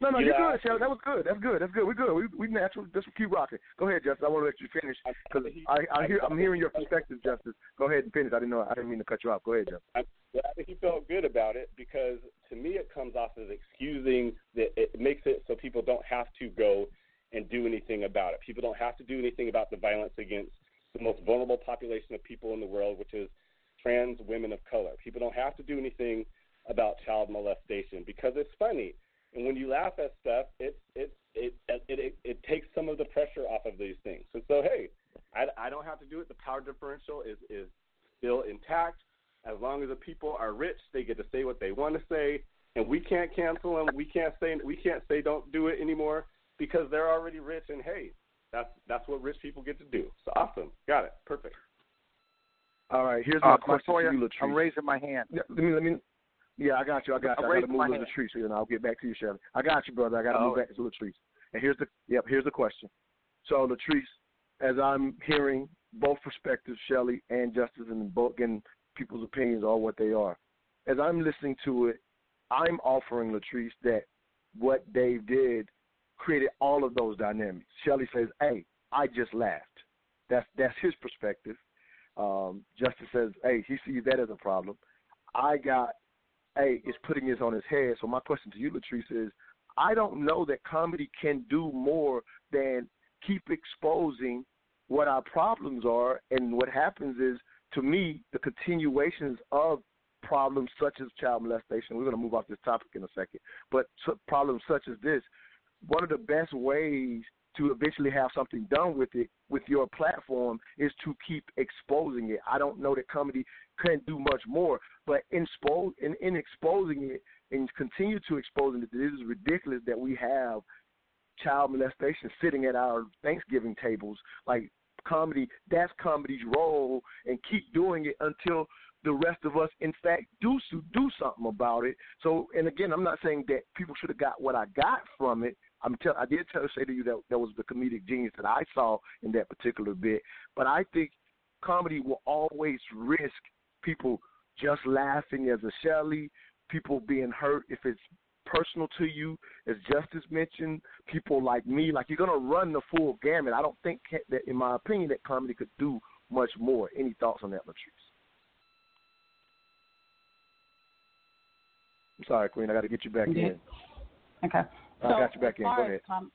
No, no, You you're good. Shelley. That was good. That's good. That's good. We're good. We we natural. Just keep rocking. Go ahead, Justice. I want to let you finish because I I hear I'm hearing your perspective, Justice. Go ahead and finish. I didn't know. I didn't mean to cut you off. Go ahead, Justice. I'm glad he felt good about it because to me it comes off as excusing that it makes it so people don't have to go and do anything about it. People don't have to do anything about the violence against the most vulnerable population of people in the world, which is trans women of color. People don't have to do anything about child molestation because it's funny. And when you laugh at stuff, it's it's it it it, it takes some of the pressure off of these things. And so hey, I, I don't have to do it. The power differential is is still intact. As long as the people are rich, they get to say what they want to say, and we can't cancel them. We can't say we can't say don't do it anymore because they're already rich. And hey, that's that's what rich people get to do. So awesome, got it, perfect. All right. Here's Uh, my question Montoya, to you, Latrice. I'm raising my hand. Yeah, let me let me. Yeah, I got you. I got you. I'm I got to move my to hand. Latrice, and I'll get back to you, Shelly. I got you, brother. I got to Oh. move back to Latrice. And here's the yep. Here's the question. So Latrice, as I'm hearing both perspectives, Shelly and Justice, and both getting people's opinions are what they are. As I'm listening to it, I'm offering Latrice that what Dave did created all of those dynamics. Shelley says, "Hey, I just laughed." That's that's his perspective. Um, Justice says, "Hey, he sees that as a problem." I got, "Hey, it's putting this on his head." So my question to you, Latrice, is, I don't know that comedy can do more than keep exposing what our problems are, and what happens is, to me, the continuations of problems such as child molestation. We're going to move off this topic in a second, but problems such as this, one of the best ways to eventually have something done with it with your platform is to keep exposing it. I don't know that comedy can do much more, but in, in, in exposing it and continue to exposing it, it is ridiculous that we have child molestation sitting at our Thanksgiving tables. Like comedy, that's comedy's role, and keep doing it until the rest of us, in fact, do do something about it. So, and again, I'm not saying that people should have got what I got from it. I'm tell, I did tell say to you that that was the comedic genius that I saw in that particular bit. But I think comedy will always risk people just laughing as a Shelley, people being hurt if it's personal to you, as Justice mentioned, people like me, like you're gonna run the full gamut. I don't think that, in my opinion, that comedy could do much more. Any thoughts on that, Latrice? I'm sorry, Queen. I got to get you back in. Okay. I so got you back as in. far Go as ahead. Com-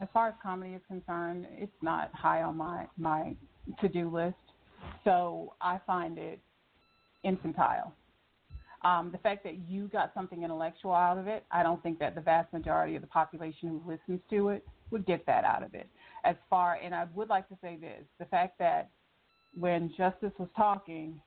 as far as comedy is concerned, it's not high on my my to do list. So I find it infantile. Um, the fact that you got something intellectual out of it, I don't think that the vast majority of the population who listens to it would get that out of it. As far, and I would like to say this: the fact that when Justice was talking,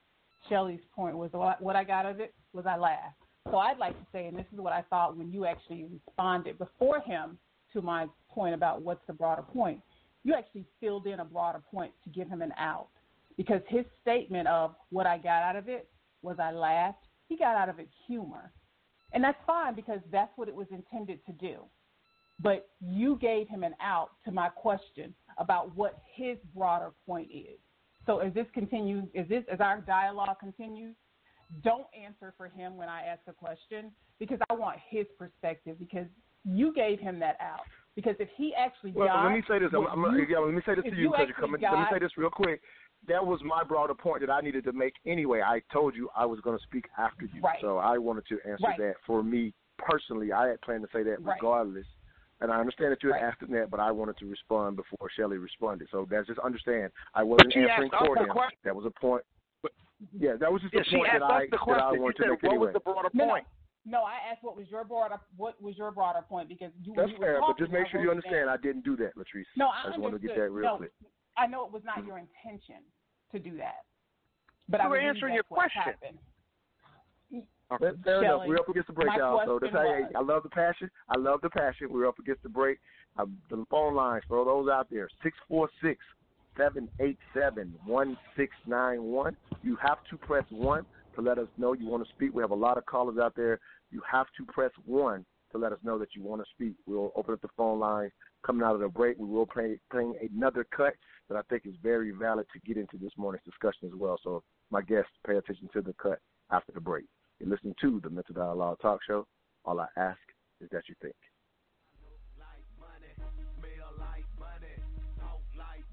Shelley's point was what what I got out of it was I laughed. So I'd like to say, and this is what I thought when you actually responded before him to my point about what's the broader point. You actually filled in a broader point to give him an out because his statement of what I got out of it was I laughed. He got out of it humor. And that's fine because that's what it was intended to do. But you gave him an out to my question about what his broader point is. So as this continues, as this as our dialogue continues, don't answer for him when I ask a question because I want his perspective because you gave him that out. Because if he actually Well, got let me say this. I'm, what I'm, you- yeah, let me say this to you because you're actually coming. Let me say this real quick. That was my broader point that I needed to make anyway. I told you I was going to speak after you, Right. so I wanted to answer Right. that. For me personally, I had planned to say that Right. regardless, and I understand that you had asked him that, but I wanted to respond before Shelley responded. So that's just understand. I wasn't answering for him. question. That was a point. Yeah, that was just Yeah, a she point that I us the that I question. She wanted to said, make "What anyway. was the broader No, no. point?" No, I asked what was your broader what was your broader point because you That's you were fair, but just make sure you understand. I didn't do that, Latrice. No, I, I just wanted to get understood. that real no, quick. I know it was not your intention to do that, but I We were answering your question. happened. Fair, fair enough. We're up against the break, my y'all. So that's how was- I love the passion. I love the passion. We're up against the break. Um, the phone lines, throw those out there. Six four six seven eight seven one six nine one. You have to press one to let us know you want to speak. We have a lot of callers out there. You have to press one to let us know that you want to speak. We'll open up the phone lines coming out of the break. We will play playing another cut that I think is very valid to get into this morning's discussion as well. So my guests, pay attention to the cut after the break. You're listening to the Mental Dialogue Talk Show. All I ask is that you think.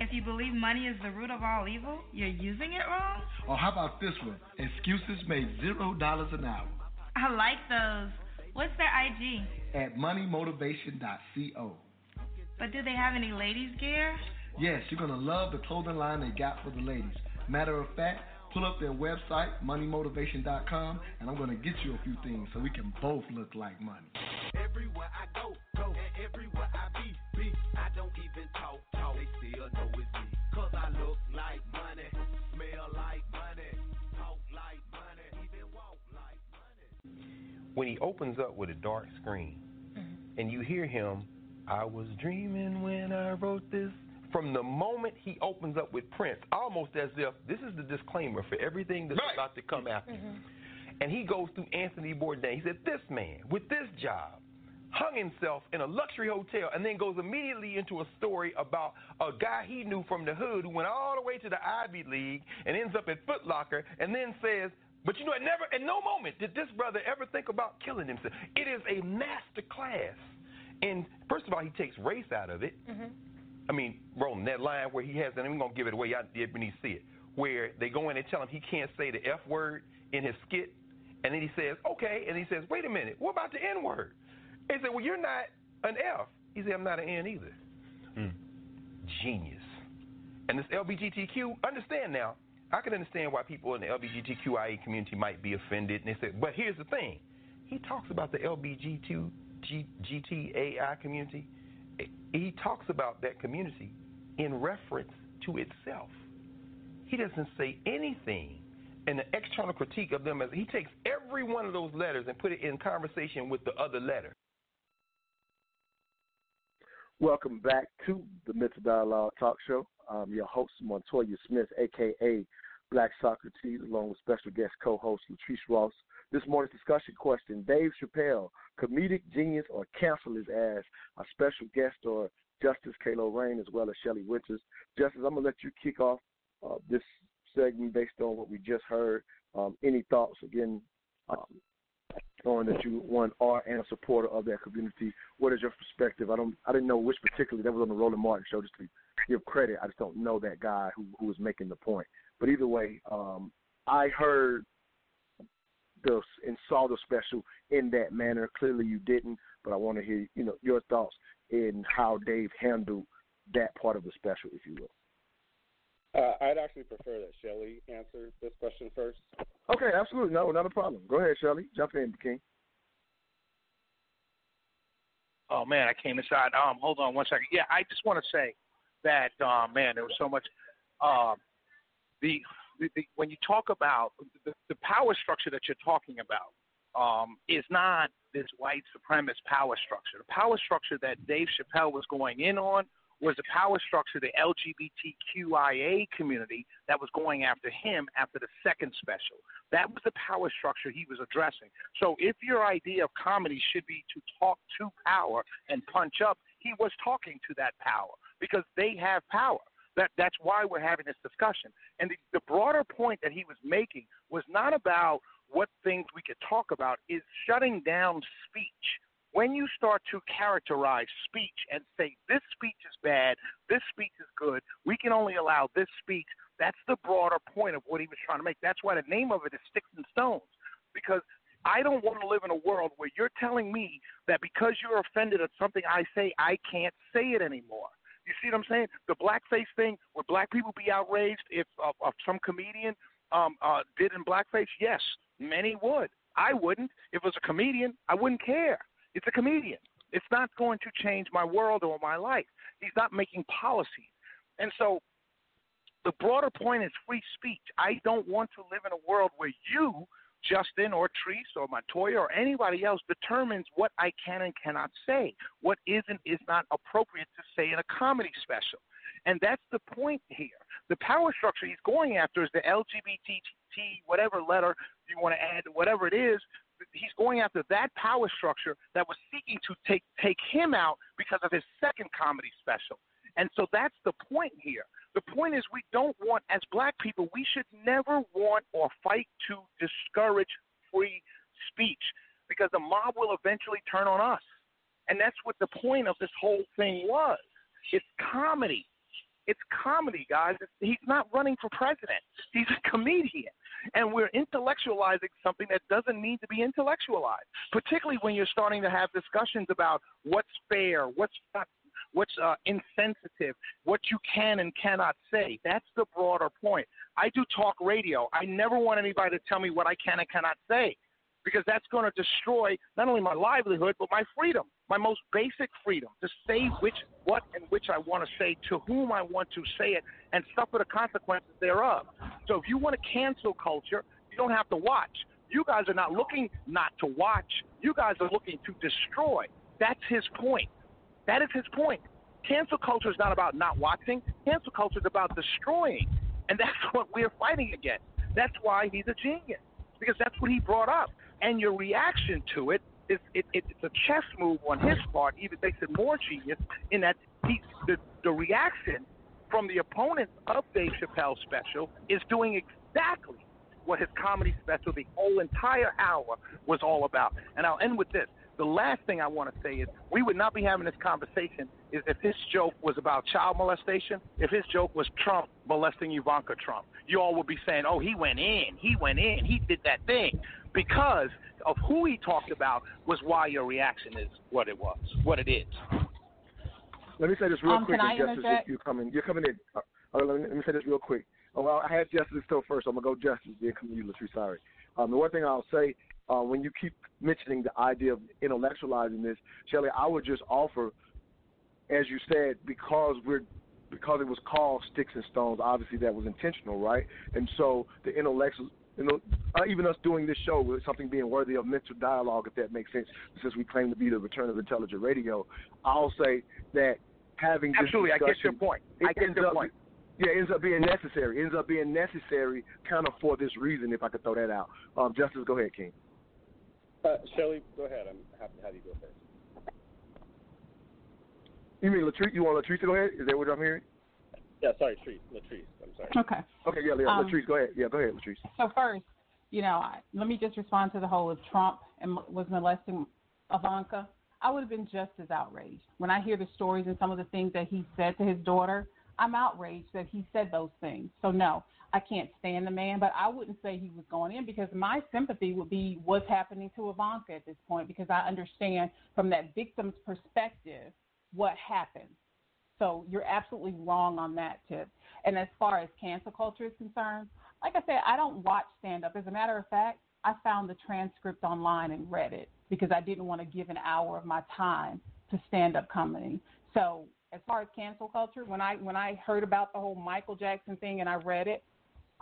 If you believe money is the root of all evil, you're using it wrong? Or how about this one? Excuses make zero dollars an hour I like those. What's their IG? at moneymotivation.co. But do they have any ladies gear? Yes, you're gonna love the clothing line they got for the ladies. Matter of fact, pull up their website, moneymotivation.com, and I'm gonna get you a few things so we can both look like money. Everywhere I go, go, and everywhere I be, be. I don't even talk, talk. They still know when he opens up with a dark screen mm-hmm. and you hear him, I was dreaming when I wrote this. From the moment he opens up with Prince, almost as if this is the disclaimer for everything that's about to come after. Mm-hmm. And he goes through Anthony Bourdain. He said, This man, with this job, hung himself in a luxury hotel and then goes immediately into a story about a guy he knew from the hood who went all the way to the Ivy League and ends up at Foot Locker and then says, but you know, it never, at no moment did this brother ever think about killing himself. It is a master class. And first of all, he takes race out of it. Mm-hmm. I mean, rolling that line where he has, and I'm going to give it away, y'all did when you see it, where they go in and tell him he can't say the F word in his skit, and then he says, okay, and he says, wait a minute, what about the N word? They said, well, you're not an F. He said, I'm not an N either. Hmm. Genius. And this LBGTQ, understand now, I can understand why people in the LBGTQIA community might be offended, and they say, but here's the thing. He talks about the LBGTAI community. He talks about that community in reference to itself. He doesn't say anything in the external critique of them as he takes every one of those letters and put it in conversation with the other letter. Welcome back to the Mental Dialogue Talk Show. I'm your host, Montoya Smith, aka Black Socrates, along with special guest co-host Latrice Ross. This morning's discussion question: Dave Chappelle, comedic genius or cancel his ass? Our special guest or Justice Kalo Rain, as well as Shelley Winters. Justice, I'm gonna let you kick off uh, this segment based on what we just heard. Um, any thoughts? Again, um, showing that you one are and a supporter of that community. What is your perspective? I don't, I didn't know which particularly that was on the Roland Martin show. Just to give credit, I just don't know that guy who who was making the point. But either way, um, I heard the and saw the special in that manner. Clearly, you didn't, but I want to hear you know your thoughts in how Dave handled that part of the special, if you will. Uh, I'd actually prefer that Shelly answer this question first. Okay, absolutely. No, not a problem. Go ahead, Shelly. Jump in, King. Oh man, I came inside. Um, hold on one second. Yeah, I just want to say that um, man, there was so much. Um, the, the, the when you talk about the, the power structure that you're talking about um, is not this white supremacist power structure. The power structure that Dave Chappelle was going in on was the power structure, the LGBTQIA community that was going after him after the second special. That was the power structure he was addressing. So if your idea of comedy should be to talk to power and punch up, he was talking to that power because they have power. That, that's why we're having this discussion. And the, the broader point that he was making was not about what things we could talk about, is shutting down speech when you start to characterize speech and say this speech is bad, this speech is good, we can only allow this speech, that's the broader point of what he was trying to make. That's why the name of it is Sticks and Stones. Because I don't want to live in a world where you're telling me that because you're offended at something I say, I can't say it anymore. You see what I'm saying? The blackface thing, would black people be outraged if uh, uh, some comedian um, uh, did in blackface? Yes, many would. I wouldn't. If it was a comedian, I wouldn't care. It's a comedian. It's not going to change my world or my life. He's not making policy. And so the broader point is free speech. I don't want to live in a world where you, Justin or Treese or Montoya or anybody else determines what I can and cannot say, what is and is not appropriate to say in a comedy special. And that's the point here. The power structure he's going after is the LGBT, whatever letter you want to add, whatever it is, he's going after that power structure that was seeking to take take him out because of his second comedy special. And so that's the point here. The point is we don't want as black people we should never want or fight to discourage free speech because the mob will eventually turn on us. And that's what the point of this whole thing was. It's comedy. It's comedy, guys. He's not running for president. He's a comedian and we're intellectualizing something that doesn't need to be intellectualized, particularly when you're starting to have discussions about what's fair, what's not, what's uh, insensitive, what you can and cannot say. That's the broader point. I do talk radio. I never want anybody to tell me what I can and cannot say because that's going to destroy not only my livelihood but my freedom, my most basic freedom to say which, what, and which I want to say to whom I want to say it, and suffer the consequences thereof. So if you want to cancel culture, you don't have to watch. You guys are not looking not to watch. You guys are looking to destroy. That's his point. That is his point. Cancel culture is not about not watching. Cancel culture is about destroying, and that's what we're fighting against. That's why he's a genius because that's what he brought up and your reaction to it is it, it, it's a chess move on his part. Even makes it more genius in that he the the reaction from the opponents of Dave Chappelle's special is doing exactly what his comedy special, the whole entire hour, was all about. And I'll end with this. The last thing I want to say is we would not be having this conversation is if his joke was about child molestation, if his joke was Trump molesting Ivanka Trump. You all would be saying, oh, he went in, he went in, he did that thing because of who he talked about was why your reaction is what it was, what it is. Let me say this real Um, quick, can I and Justice, interject? you're coming. You're coming in. Uh, uh, let, me, let me say this real quick. Oh, well, I had Justice still first. So I'm gonna go Justice, then come to you, Latrice. Sorry. Um, the one thing I'll say uh, when you keep mentioning the idea of intellectualizing this, Shelly, I would just offer, as you said, because we're because it was called Sticks and Stones. Obviously, that was intentional, right? And so the intellectual you know, uh, even us doing this show with something being worthy of mental dialogue, if that makes sense, since we claim to be the return of intelligent radio, I'll say that having this Absolutely, I get your point. I get ends your up- point. Yeah, it ends up being necessary. It ends up being necessary kind of for this reason, if I could throw that out. Um, Justice, go ahead, King. Uh, Shelly, go ahead. I'm happy to have you go first. You mean Latrice? You want Latrice to go ahead? Is that what I'm hearing? Yeah, sorry, Latrice. Latrice. I'm sorry. Okay. Okay, yeah, yeah Um, Latrice, go ahead. Yeah, go ahead, Latrice. So first, you know, I, let me just respond to the whole of Trump and was molesting Ivanka. I would have been just as outraged when I hear the stories and some of the things that he said to his daughter. I'm outraged that he said those things. So no, I can't stand the man, but I wouldn't say he was going in because my sympathy would be what's happening to Ivanka at this point because I understand from that victim's perspective what happened. So you're absolutely wrong on that tip. And as far as cancel culture is concerned, like I said, I don't watch stand up. As a matter of fact, I found the transcript online and read it because I didn't want to give an hour of my time to stand up comedy. So as far as cancel culture, when I when I heard about the whole Michael Jackson thing and I read it,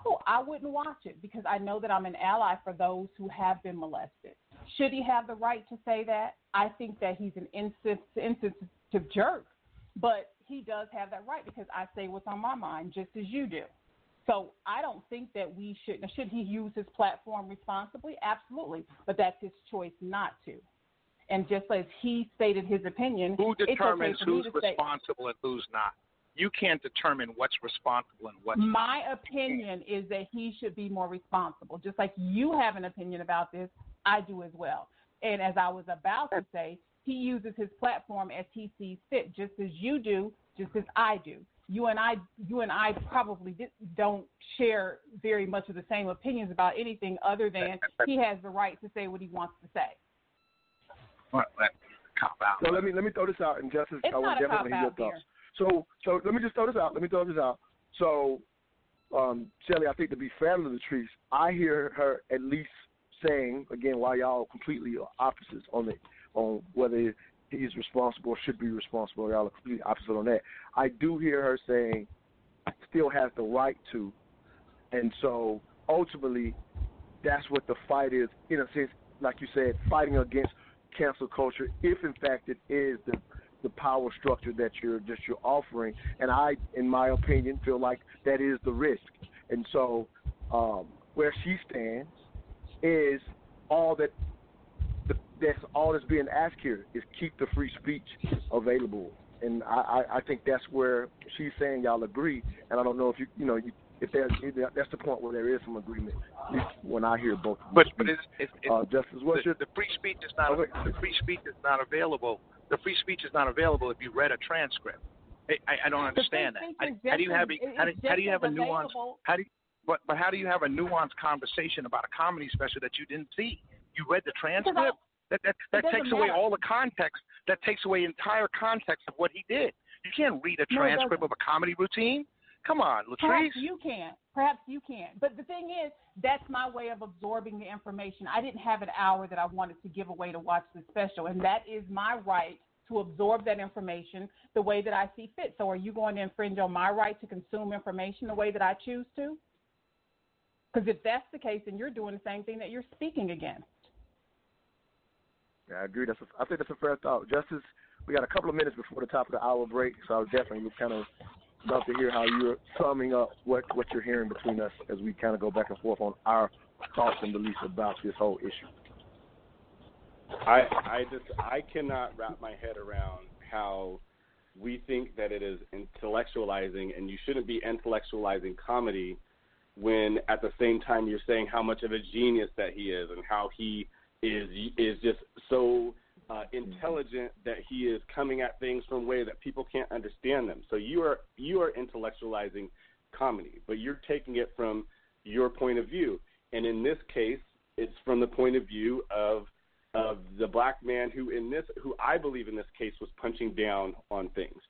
cool, I wouldn't watch it because I know that I'm an ally for those who have been molested. Should he have the right to say that? I think that he's an insensitive jerk, but he does have that right because I say what's on my mind just as you do. So I don't think that we should. Should he use his platform responsibly? Absolutely, but that's his choice not to. And just as he stated his opinion, Who it's okay determines who's to say- responsible and who's not? You can't determine what's responsible and what's My opinion is that he should be more responsible. Just like you have an opinion about this, I do as well. And as I was about to say, he uses his platform as he sees fit, just as you do, just as I do. You and I, you and I probably don't share very much of the same opinions about anything other than he has the right to say what he wants to say. cop out. So let me let me throw this out, and Justice, It's I want not a definitely hear your cop-out thoughts. So so let me just throw this out. Let me throw this out. So, um, Shelly, I think to be fair to the Latrice, I hear her at least saying again why y'all completely opposites on the on whether he's responsible or should be responsible. Y'all are completely opposite on that. I do hear her saying still has the right to, and so ultimately, that's what the fight is in a sense. Like you said, fighting against cancel culture, if in fact it is the the power structure that you're just you're offering, and I, in my opinion, feel like that is the risk. And so, um, where she stands is all that the, that's all that's being asked here is keep the free speech available. And I, I, I think that's where she's saying y'all agree. And I don't know if you you know you, if there's that's the point where there is some agreement. When I hear both. But speak. but it's, it's, it's uh, Justice, what's the, your the free speech is not the free speech is not available. The free speech is not available if you read a transcript. I, I, don't understand that. How, how do you have a, how do, how do you have a nuance? How do you, but but how do you have a nuanced conversation about a comedy special that you didn't see? You read the transcript. That that, that takes away matter. all the context. That takes away entire context of what he did. You can't read a No, transcript of a comedy routine. Come on, Latrice. Perhaps you can. Perhaps you can. But the thing is, that's my way of absorbing the information. I didn't have an hour that I wanted to give away to watch the special, and that is my right to absorb that information the way that I see fit. So, are you going to infringe on my right to consume information the way that I choose to? Because if that's the case, then you're doing the same thing that you're speaking against. Yeah, I agree. That's a, I think that's a fair thought. Justice, we got a couple of minutes before the top of the hour break, so I would definitely kind of love to hear how you're summing up what what you're hearing between us as we kind of go back and forth on our thoughts and beliefs about this whole issue. I I just I cannot wrap my head around how we think that it is intellectualizing and you shouldn't be intellectualizing comedy when at the same time you're saying how much of a genius that he is and how he is is just so uh, intelligent that he is coming at things from a way that people can't understand them. So you are you are intellectualizing comedy, but you're taking it from your point of view. And in this case, it's from the point of view of of the black man who in this who I believe in this case was punching down on things.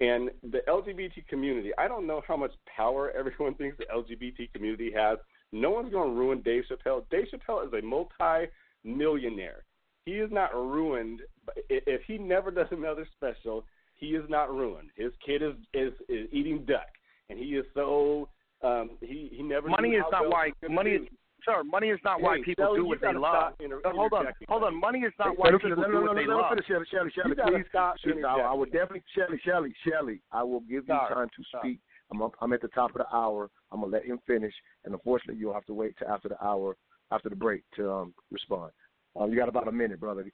And the LGBT community, I don't know how much power everyone thinks the LGBT community has. No one's going to ruin Dave Chappelle. Dave Chappelle is a multi-millionaire. He is not ruined. If he never does another special, he is not ruined. His kid is is, is eating duck, and he is so um, he he never. Money is not well why he was gonna money is do. sir. Money is not why people Shelley, do what they love. inter- Uh, hold on, hold on. Money is not Hey, why let me people finish. do No, no, what no, they no, no, love. finish, Shelly, Shelly, Shelly, please. stop Shoot, I, I interjecting. will definitely, Shelly, Shelly, Shelly. I will give you Sorry. time to speak. I'm up, I'm at the top of the hour. I'm gonna let him finish, and unfortunately, you'll have to wait till after the hour, after the break, to um, respond. Um, you got about a minute, brother.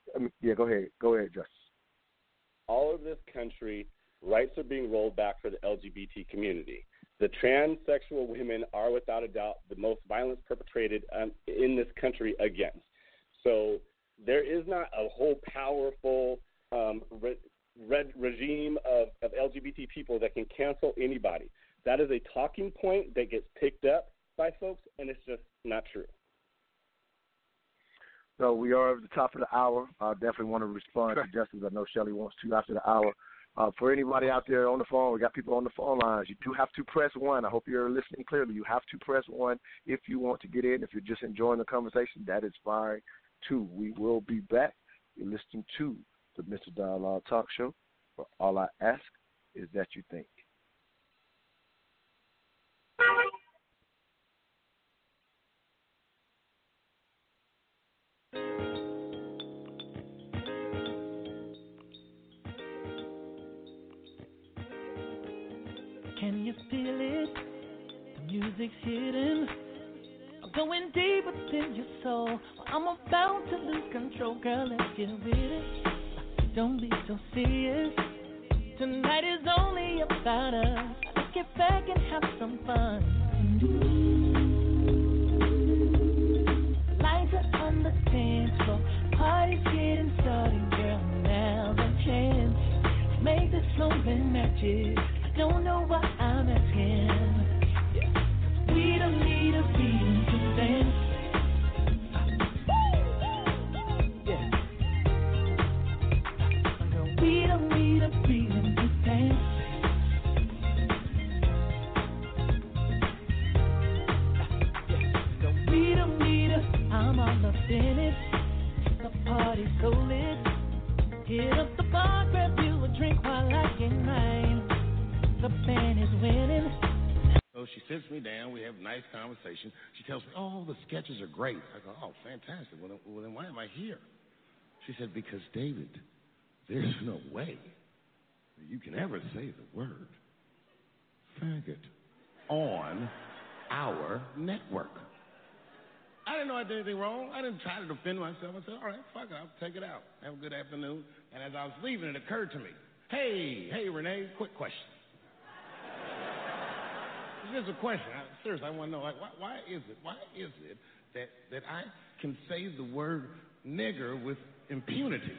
Yeah, go ahead. Go ahead, Justice. all over this country, rights are being rolled back for the LGBT community. The transsexual women are, without a doubt, the most violence perpetrated um, in this country against. So there is not a whole powerful um, re- regime of, of LGBT people that can cancel anybody. That is a talking point that gets picked up by folks, and it's just not true. So we are at the top of the hour. I definitely want to respond to Justice. I know Shelly wants to after the hour. Uh, for anybody out there on the phone, we got people on the phone lines. You do have to press one. I hope you're listening clearly. You have to press one if you want to get in. If you're just enjoying the conversation, that is fine too. We will be back. You're listening to the Mental Dialogue Talk Show. All I ask is that you think. Can you feel it? The music's hidden. I'm going deep within your soul. I'm about to lose control, girl. Let's get with it. Don't be so serious. Tonight is only about us. Let's get back and have some fun. Lights are on the dance floor. Party's getting started, girl. Now's our chance. Make this moment magic. I don't know why She said, "Because David, there's no way that you can ever say the word faggot on our network." I didn't know I did anything wrong. I didn't try to defend myself. I said, "All right, fuck it. I'll take it out. Have a good afternoon." And as I was leaving, it occurred to me, "Hey, hey, Renee, quick question." This is a question. I, seriously, I want to know, like, why, why is it? Why is it that that I can say the word nigger with impunity?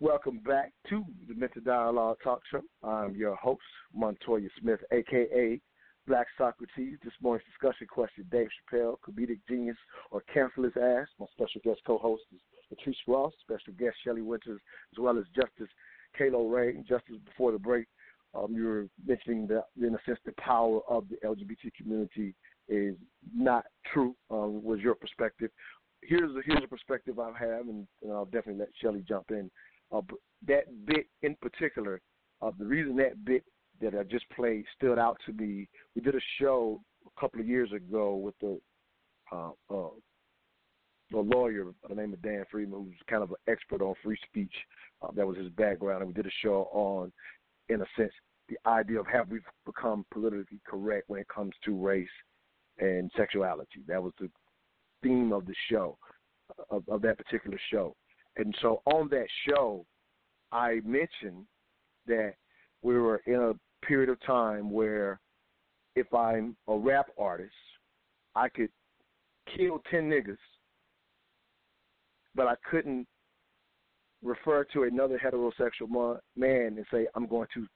Welcome back to the Mental Dialogue Talk Show. I'm your host, Montoya Smith, aka Black Socrates. This morning's discussion question Dave Chappelle, comedic genius, or cancel his ass. My special guest co host is Latrice Ross, special guest Shelley Winters, as well as Justice Kalo Ray. Justice, before the break, um, you were mentioning that, in a sense, the power of the LGBT community is not true. Um, was your perspective? Here's a, here's a perspective I have, and, and I'll definitely let Shelley jump in. Uh, that bit in particular, uh, the reason that bit that I just played stood out to me. We did a show a couple of years ago with the uh, uh, a lawyer by the name of Dan Freeman, who's kind of an expert on free speech. Uh, that was his background, and we did a show on, in a sense, the idea of have we become politically correct when it comes to race and sexuality. That was the theme of the show, of, of that particular show. And so on that show, I mentioned that we were in a period of time where if I'm a rap artist, I could kill 10 niggas, but I couldn't refer to another heterosexual man and say, I'm going to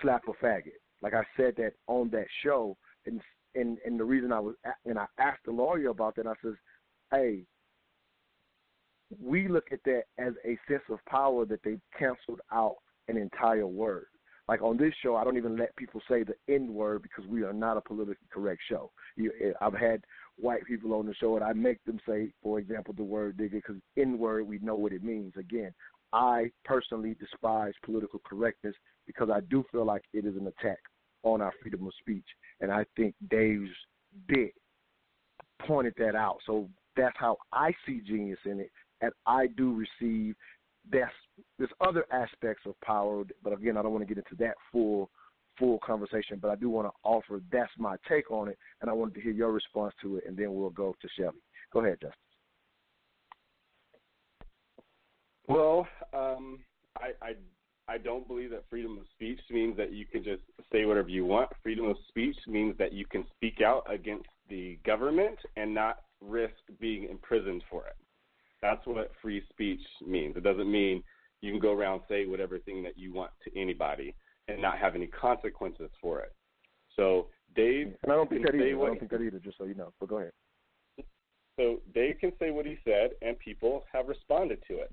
slap a faggot. Like I said that on that show, and and and the reason I was and I asked the lawyer about that, I says, hey, we look at that as a sense of power that they canceled out an entire word. Like on this show, I don't even let people say the N word because we are not a politically correct show. You, eh, I've had white people on the show, and I make them say, for example, the word nigga because N word we know what it means. Again, I personally despise political correctness because I do feel like it is an attack on our freedom of speech, and I think Dave's bit pointed that out. So that's how I see genius in it, and I do receive that's there's other aspects of power, but again, I don't want to get into that full full conversation. But I do want to offer that's my take on it, and I wanted to hear your response to it, and then we'll go to Shelly. Go ahead, Justice. Well, um, I, I I don't believe that freedom of speech means that you can just say whatever you want. Freedom of speech means that you can speak out against the government and not risk being imprisoned for it. That's what free speech means. It doesn't mean you can go around say whatever thing that you want to anybody and not have any consequences for it. So Dave And I don't think that either. I don't think that either. Just so you know. But go ahead. so Dave can say what he said, and people have responded to it.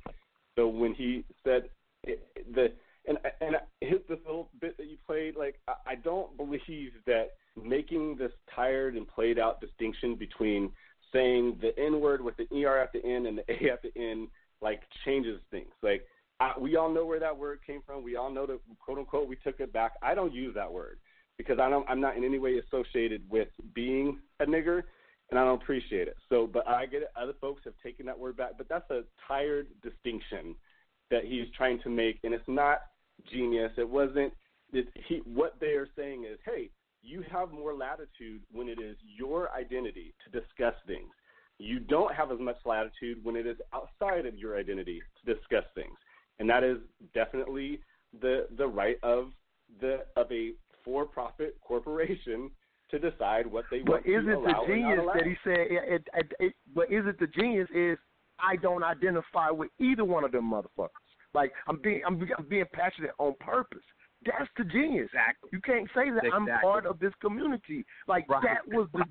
So when he said it, the and and his this little bit that you played, like I, I don't believe that making this tired and played out distinction between saying the N word with the ER at the end and the A at the end like changes things. Like I, we all know where that word came from. We all know that quote unquote we took it back. I don't use that word because I don't. I'm not in any way associated with being a nigger and I don't appreciate it. So, but I get it. Other folks have taken that word back, but that's a tired distinction that he's trying to make, and it's not genius. It wasn't. It, he what they are saying is, hey, you have more latitude when it is your identity to discuss things. You don't have as much latitude when it is outside of your identity to discuss things, and that is definitely the the right of the of a for-profit corporation to decide what they But want is to the allow not genius that he said? It, it, it, but is it the genius? Is I don't identify with either one of them motherfuckers. Like I'm being, I'm, I'm being passionate on purpose. That's the genius. Exactly. You can't say that I'm part of this community. Like Right. that was the.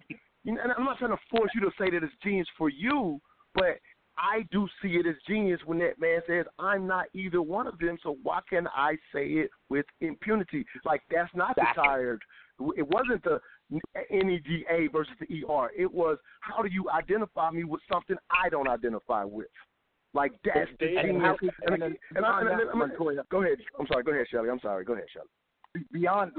You know, and I'm not trying to force you to say that it's genius for you, but I do see it as genius when that man says I'm not either one of them. So why can I say it with impunity? Like that's not the tired. It wasn't the NEDA versus the ER. It was how do you identify me with something I don't identify with? Like that's the And genius. And, and and I- and that, I'm- Montoya- go ahead. I'm sorry. Go ahead, Shelly. I'm sorry. Go ahead, Shelly. beyond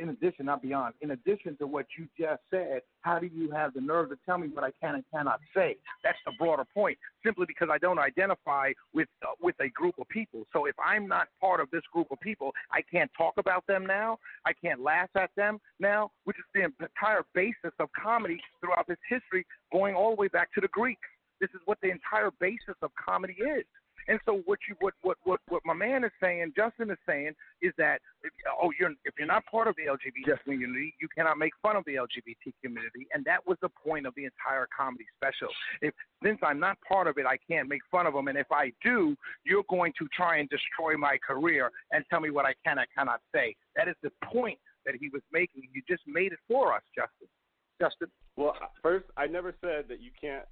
in addition not beyond in addition to what you just said how do you have the nerve to tell me what i can and cannot say that's the broader point simply because i don't identify with uh, with a group of people so if i'm not part of this group of people i can't talk about them now i can't laugh at them now which is the entire basis of comedy throughout its history going all the way back to the greeks this is what the entire basis of comedy is and so what you what what what what my man is saying, Justin is saying, is that if, oh you're if you're not part of the LGBT community, you cannot make fun of the LGBT community, and that was the point of the entire comedy special. If since I'm not part of it, I can't make fun of them, and if I do, you're going to try and destroy my career and tell me what I can and cannot say. That is the point that he was making. You just made it for us, Justin. Justin. Well, first, I never said that you can't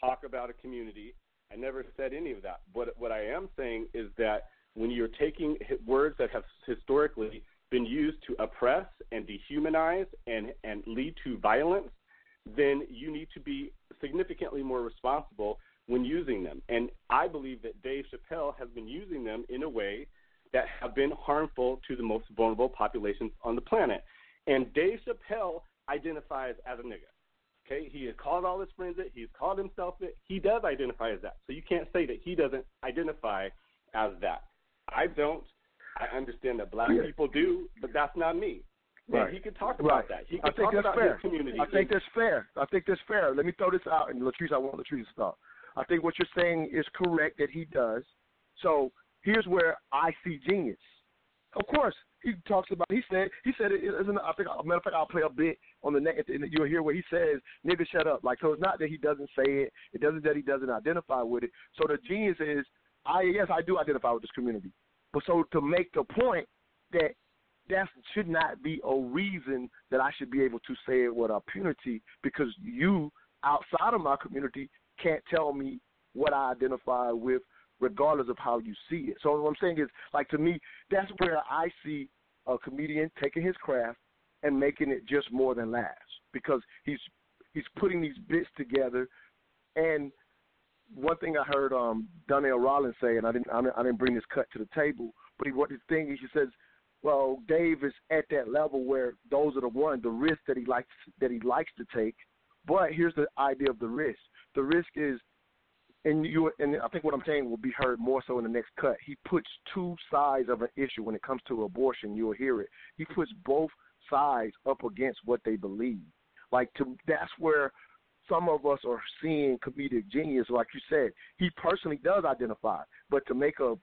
talk about a community. I never said any of that. What what I am saying is that when you're taking words that have historically been used to oppress and dehumanize and and lead to violence, then you need to be significantly more responsible when using them. And I believe that Dave Chappelle has been using them in a way that have been harmful to the most vulnerable populations on the planet. And Dave Chappelle identifies as a nigga. Okay, he has called all his friends it. He's called himself it. He does identify as that. So you can't say that he doesn't identify as that. I don't. I understand that black people do, but that's not me. And Right. he could talk about Right. that. He I could think talk that's about fair. his community. I think that's fair. I think that's fair. Let me throw this out, and Latrice, I want Latrice to start. I think what you're saying is correct that he does. So here's where I see genius. Of course, he talks about. He said. He said it isn't. I think. As a matter of fact, I'll play a bit on the next. and You'll hear where he says, "Nigga, shut up." Like so, it's not that he doesn't say it. It doesn't that he doesn't identify with it. So the genius is, I yes, I do identify with this community. But so to make the point that that should not be a reason that I should be able to say it with impunity because you outside of my community can't tell me what I identify with regardless of how you see it. So what I'm saying is like to me that's where I see a comedian taking his craft and making it just more than laughs because he's he's putting these bits together and one thing I heard um Donnell Rawlings say, and I didn't I didn't, I didn't bring this cut to the table, but he, what his thing is, he says, well, Dave is at that level where those are the one the risk that he likes that he likes to take. But here's the idea of the risk. The risk is, and you and I think what I'm saying will be heard more so in the next cut. He puts two sides of an issue when it comes to abortion. You'll hear it. He puts both sides up against what they believe. Like to that's where some of us are seeing comedic genius, like you said. He personally does identify, but to make a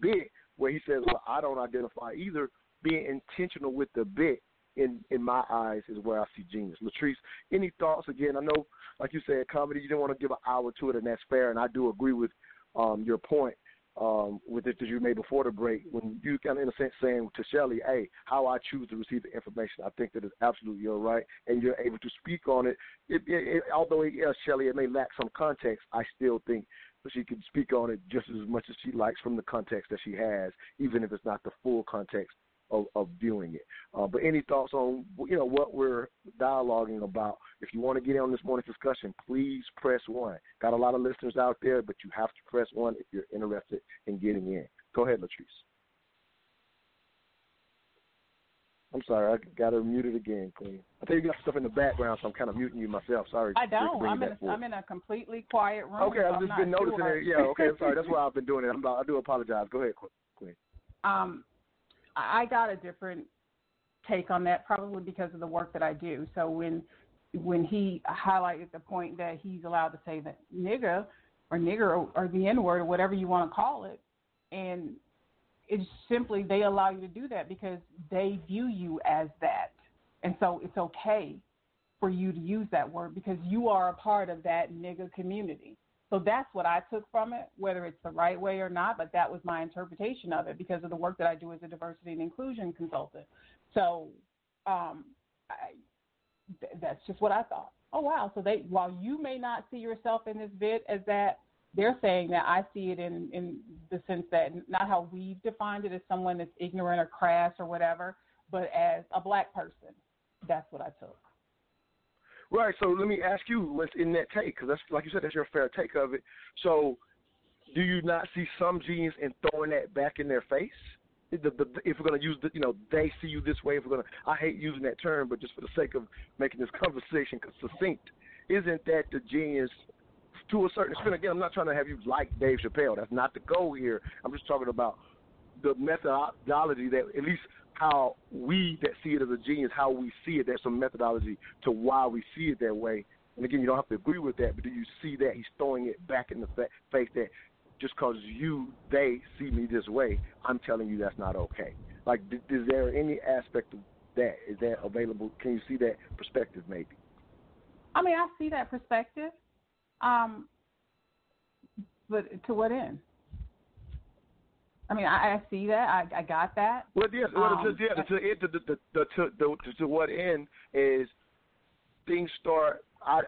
bit where he says, "Well, I don't identify either." Being intentional with the bit, in in my eyes, is where I see genius. Latrice, any thoughts? Again, I know, like you said, comedy. You didn't want to give an hour to it, and that's fair. And I do agree with um, your point um, with it that you made before the break when you kind of in a sense saying to Shelly, "Hey, how I choose to receive the information." I think that is absolutely your right, and you're able to speak on it. it, it, it although yes, Shelly, it may lack some context. I still think she can speak on it just as much as she likes from the context that she has, even if it's not the full context of, of viewing it. Uh, but any thoughts on you know what we're dialoguing about? If you want to get in on this morning's discussion, please press one. Got a lot of listeners out there, but you have to press one if you're interested in getting in. Go ahead, Latrice. I'm sorry, I got her muted again, Queen. I think you got stuff in the background, so I'm kind of muting you myself. Sorry. I don't. I'm in, a. I'm in a completely quiet room. Okay, I've just been noticing sure. it. Yeah, okay, I'm sorry. That's why I've been doing it. I'm, I do apologize. Go ahead, Queen. um, I got a different take on that, probably because of the work that I do. So when when he highlighted the point that he's allowed to say that nigga or nigger or, or the N word or whatever you want to call it, and it's simply they allow you to do that because they view you as that, and so it's okay for you to use that word because you are a part of that nigga community. So that's what I took from it, whether it's the right way or not, but that was my interpretation of it because of the work that I do as a diversity and inclusion consultant. So um, I, th- that's just what I thought. Oh wow! So they, while you may not see yourself in this bit as that, they're saying that I see it in in the sense that not how we've defined it as someone that's ignorant or crass or whatever, but as a black person. That's what I took. Right. So let me ask you, what's in that take? Because that's like you said, that's your fair take of it. So, do you not see some genius in throwing that back in their face? The, the, if we're going to use the, you know, they see you this way. If we're going to, I hate using that term, but just for the sake of making this conversation succinct, isn't that the genius to a certain extent? Again, I'm not trying to have you like Dave Chappelle. That's not the goal here. I'm just talking about the methodology that at least how we that see it as a genius, how we see it. There's some methodology to why we see it that way. And again, you don't have to agree with that, but do you see that he's throwing it back in the face that just because you they see me this way, I'm telling you that's not okay. Like, is there any aspect of that? Is that available? Can you see that perspective, maybe? I mean, I see that perspective, um, but to what end? I mean, I, I see that. I, I got that. Well, yeah, well, um, to, yeah, to, to, to, to, to, to, to what end is things start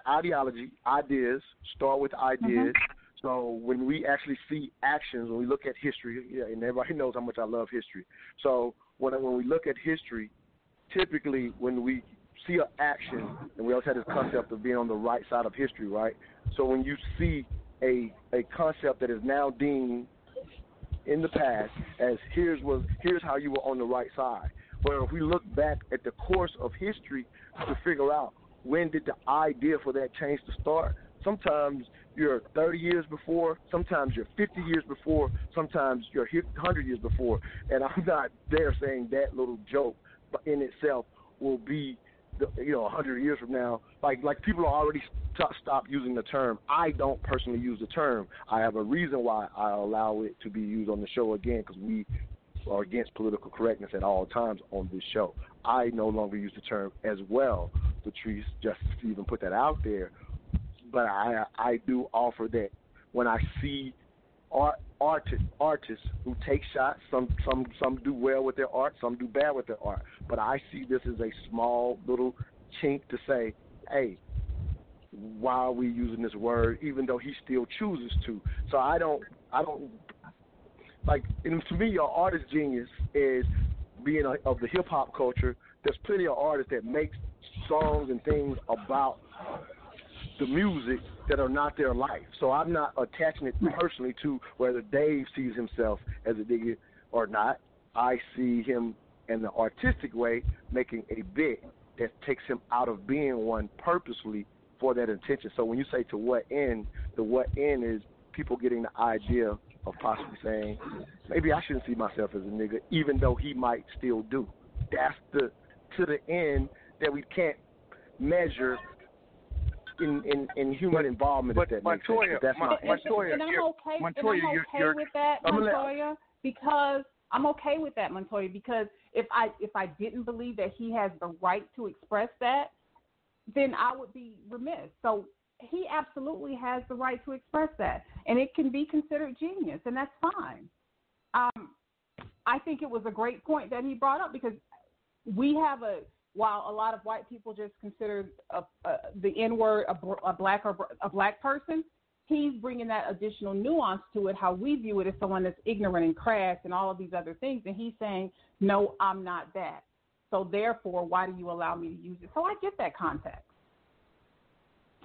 ideology, ideas start with ideas. Mm-hmm. So when we actually see actions, when we look at history, yeah, and everybody knows how much I love history. So when when we look at history, typically when we see an action, and we always had this concept of being on the right side of history, right? So when you see a a concept that is now deemed in the past as here's was here's how you were on the right side. Well, if we look back at the course of history to figure out when did the idea for that change to start, sometimes you're 30 years before, sometimes you're 50 years before, sometimes you're 100 years before. And I'm not there saying that little joke but in itself will be, you know, a 100 years from now. Like like people are already st- stop using the term. I don't personally use the term. I have a reason why I allow it to be used on the show again because we are against political correctness at all times on this show. I no longer use the term as well, Patrice, just even put that out there. But I I do offer that when I see art artists artists who take shots, some some some do well with their art, some do bad with their art. But I see this as a small little chink to say, hey, why are we using this word even though he still chooses to? So I don't I don't like to me your artist genius is being a, of the hip hop culture. There's plenty of artists that make songs and things about the music that are not their life. So I'm not attaching it personally to whether Dave sees himself as a digger or not. I see him in the artistic way making a bit that takes him out of being one purposely for that intention. So when you say to what end, the what end is people getting the idea of possibly saying, maybe I shouldn't see myself as a nigga, even though he might still do. That's the to the end that we can't measure in in, in human involvement. but if that Montoya, makes sense. That's Mon- my Montoya, and I'm okay, Montoya, and I'm you're- okay you're- with that, Montoya, because I'm okay with that, Montoya, because if I if I didn't believe that he has the right to express that, then I would be remiss. So he absolutely has the right to express that, and it can be considered genius, and that's fine. Um, I think it was a great point that he brought up because we have a while a lot of white people just consider a, a, the N word a, a black or a black person. He's bringing that additional nuance to it, how we view it as someone that's ignorant and crass and all of these other things. And he's saying, no, I'm not that. So therefore, why do you allow me to use it? So I get that context.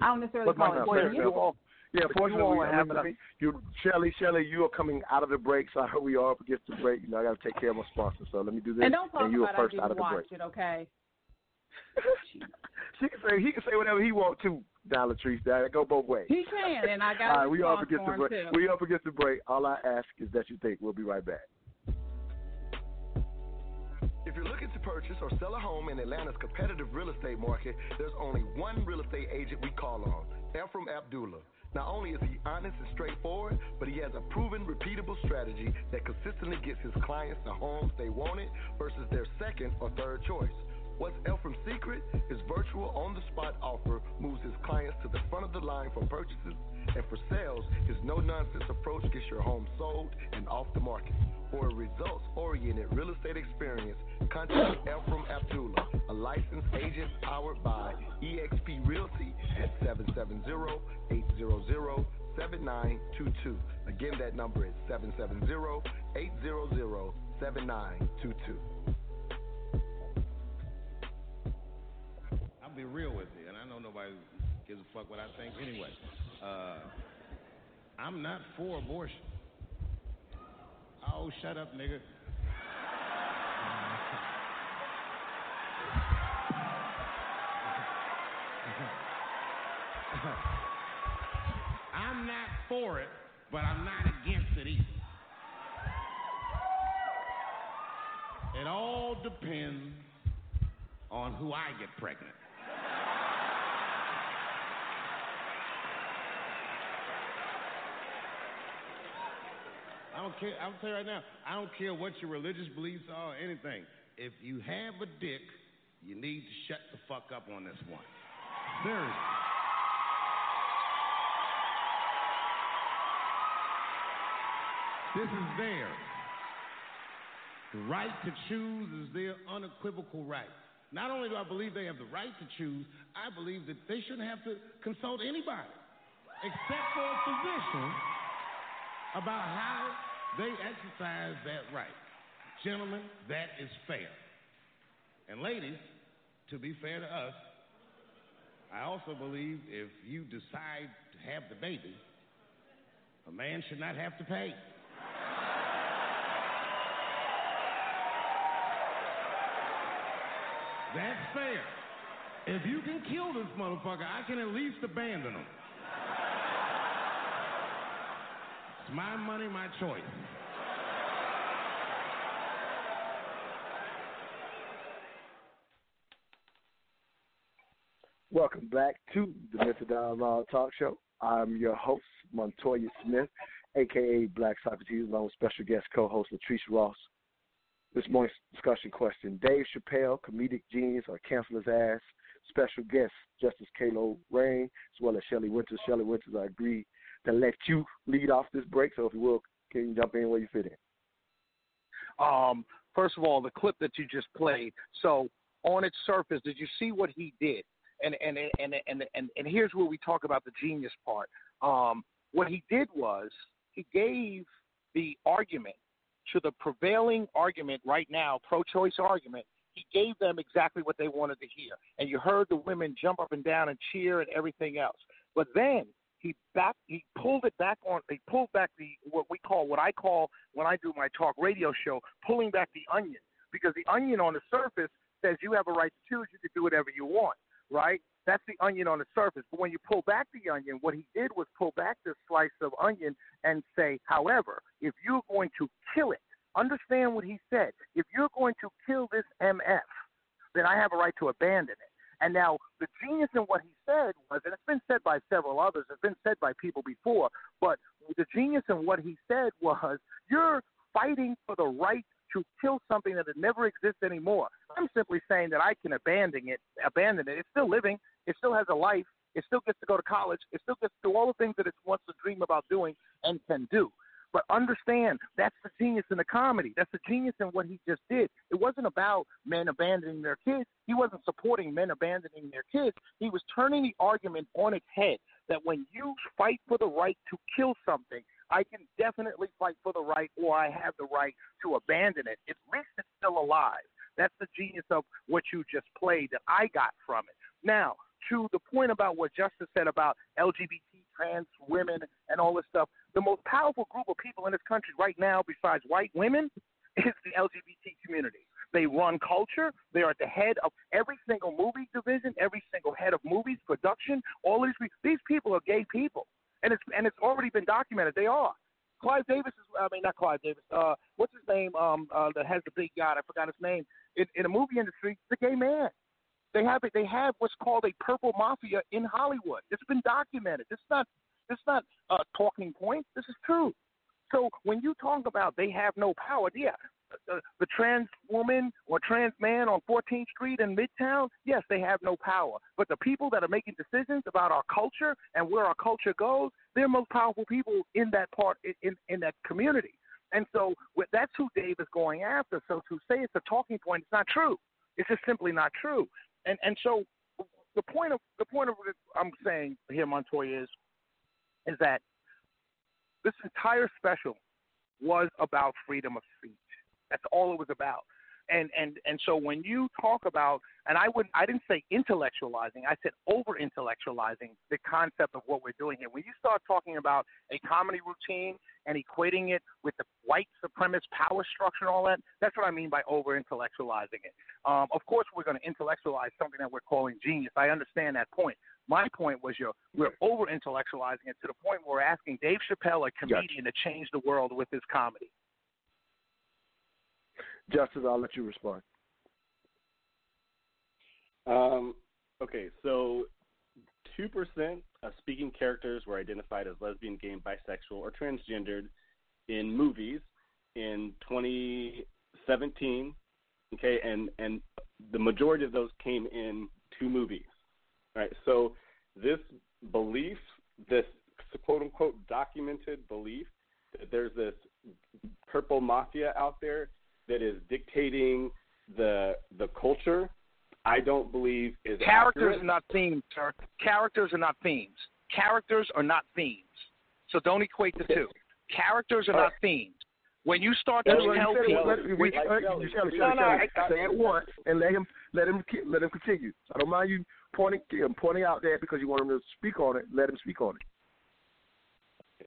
I don't necessarily But call it you all, yeah, you fortunately, all have enough- you, Shelly, Shelly, you are coming out of the break, so we are up against the break. You know, I got to take care of my sponsor, so let me do this. And don't talk you about are first I out didn't of the watch break. it, okay? She can say he can say whatever he wants to, Dollar Latrice. That go both ways. He can, and I got All a right, we are up response against the break. too. We up against the break. All I ask is that you think. We'll be right back. If you're looking to purchase or sell a home in Atlanta's competitive real estate market, there's only one real estate agent we call on, Ephraim Abdullah. Not only is he honest and straightforward, but he has a proven, repeatable strategy that consistently gets his clients the homes they wanted versus their second or third choice. What's Ephraim's secret? His virtual on the spot offer moves his clients to the front of the line for purchases, and for sales, his no nonsense approach gets your home sold and off the market. For a results oriented real estate experience, contact Ephraim Abdullah, a licensed agent powered by eXp Realty at 770 800 7922. Again, that number is 770 800 7922. Be real with you, and I know nobody gives a fuck what I think anyway. Uh, I'm not for abortion. Oh, shut up, nigga. I'm not for it, but I'm not against it either. It all depends on who I get pregnant. I don't care. I'll tell you right now. I don't care what your religious beliefs are or anything. If you have a dick, you need to shut the fuck up on this one. Seriously. This is theirs. The right to choose is their unequivocal right. Not only do I believe they have the right to choose, I believe that they shouldn't have to consult anybody except for a physician about how they exercise that right. Gentlemen, that is fair. And ladies, to be fair to us, I also believe if you decide to have the baby, a man should not have to pay. That's fair. If you can kill this motherfucker, I can at least abandon him. It's my money, my choice. Welcome back to the Mental Dialogue Talk Show. I'm your host, Montoya Smith, aka Black Socrates, along with special guest co-host Latrice Ross. This morning's discussion question: Dave Chappelle, comedic genius, or cancel his ass? Special guest Justice Kalo Rain, as well as Shelley Winters. Shelley Winters, I agree to let you lead off this break. So if you will, can you jump in where you fit in? Um, first of all, the clip that you just played. So on its surface, did you see what he did? And and and and and, and here's where we talk about the genius part. Um, what he did was he gave the argument to the prevailing argument right now, pro-choice argument. He gave them exactly what they wanted to hear, and you heard the women jump up and down and cheer and everything else. But then he back he pulled it back on he pulled back the what we call what I call when I do my talk radio show pulling back the onion. Because the onion on the surface says you have a right to choose you can do whatever you want right? That's the onion on the surface. But when you pull back the onion what he did was pull back this slice of onion and say however if you're going to kill it understand what he said if you're going to kill this mf then I have a right to abandon it and now the genius in what he said was, and it's been said by several others, it's been said by people before, but the genius in what he said was, you're fighting for the right to kill something that never exists anymore. I'm simply saying that I can abandon it. Abandon it. It's still living. It still has a life. It still gets to go to college. It still gets to do all the things that it wants to dream about doing and can do. But understand, that's the genius in the comedy. That's the genius in what he just did. It wasn't about men abandoning their kids. He wasn't supporting men abandoning their kids. He was turning the argument on its head that when you fight for the right to kill something, I can definitely fight for the right or I have the right to abandon it. At least it's still alive. That's the genius of what you just played that I got from it. Now, to the point about what Justice said about LGBT, trans women, and all this stuff, the most powerful group of people in this country right now, besides white women, is the LGBT community. They run culture. They are at the head of every single movie division, every single head of movies, production. All of these these people are gay people, and it's and it's already been documented. They are. Clive Davis is, I mean, not Clive Davis. Uh, what's his name? Um, uh, that has the big guy. I forgot his name. In, in the movie industry, the gay man. They have it. They have what's called a purple mafia in Hollywood. It's been documented. It's not. It's not a talking point. This is true. So when you talk about they have no power, yeah, the, the trans woman or trans man on 14th Street in Midtown, yes, they have no power. But the people that are making decisions about our culture and where our culture goes, they're most powerful people in that part in in, in that community. And so with, that's who Dave is going after. So to say it's a talking point, it's not true. It's just simply not true. And and so the point of the point of what I'm saying here, Montoya, is is that this entire special was about freedom of speech. That's all it was about. And and and so when you talk about and I would I didn't say intellectualizing, I said over intellectualizing the concept of what we're doing here. When you start talking about a comedy routine and equating it with the white supremacist power structure and all that, that's what I mean by over intellectualizing it. Um, of course, we're going to intellectualize something that we're calling genius. I understand that point. My point was you're, we're over intellectualizing it to the point where we're asking Dave Chappelle, a comedian, to change the world with his comedy. Justice, I'll let you respond. Um, okay, so 2% of speaking characters were identified as lesbian, gay, bisexual or transgendered in movies in 2017. Okay, and and the majority of those came in two movies. Right, so this belief, this quote unquote documented belief that there's this purple mafia out there that is dictating the the culture, I don't believe is Characters accurate. are not themes, sir. Characters are not themes. Characters are not themes. So don't equate the two. Characters are not themes. When you start to That's tell he said. people, Let- we- when- uh, Shelley, Shelley, No, no, Shelley, I- say it once and let him let him ki- let him continue. I don't mind you pointing him pointing out that because you want him to speak on it. Let him speak on it.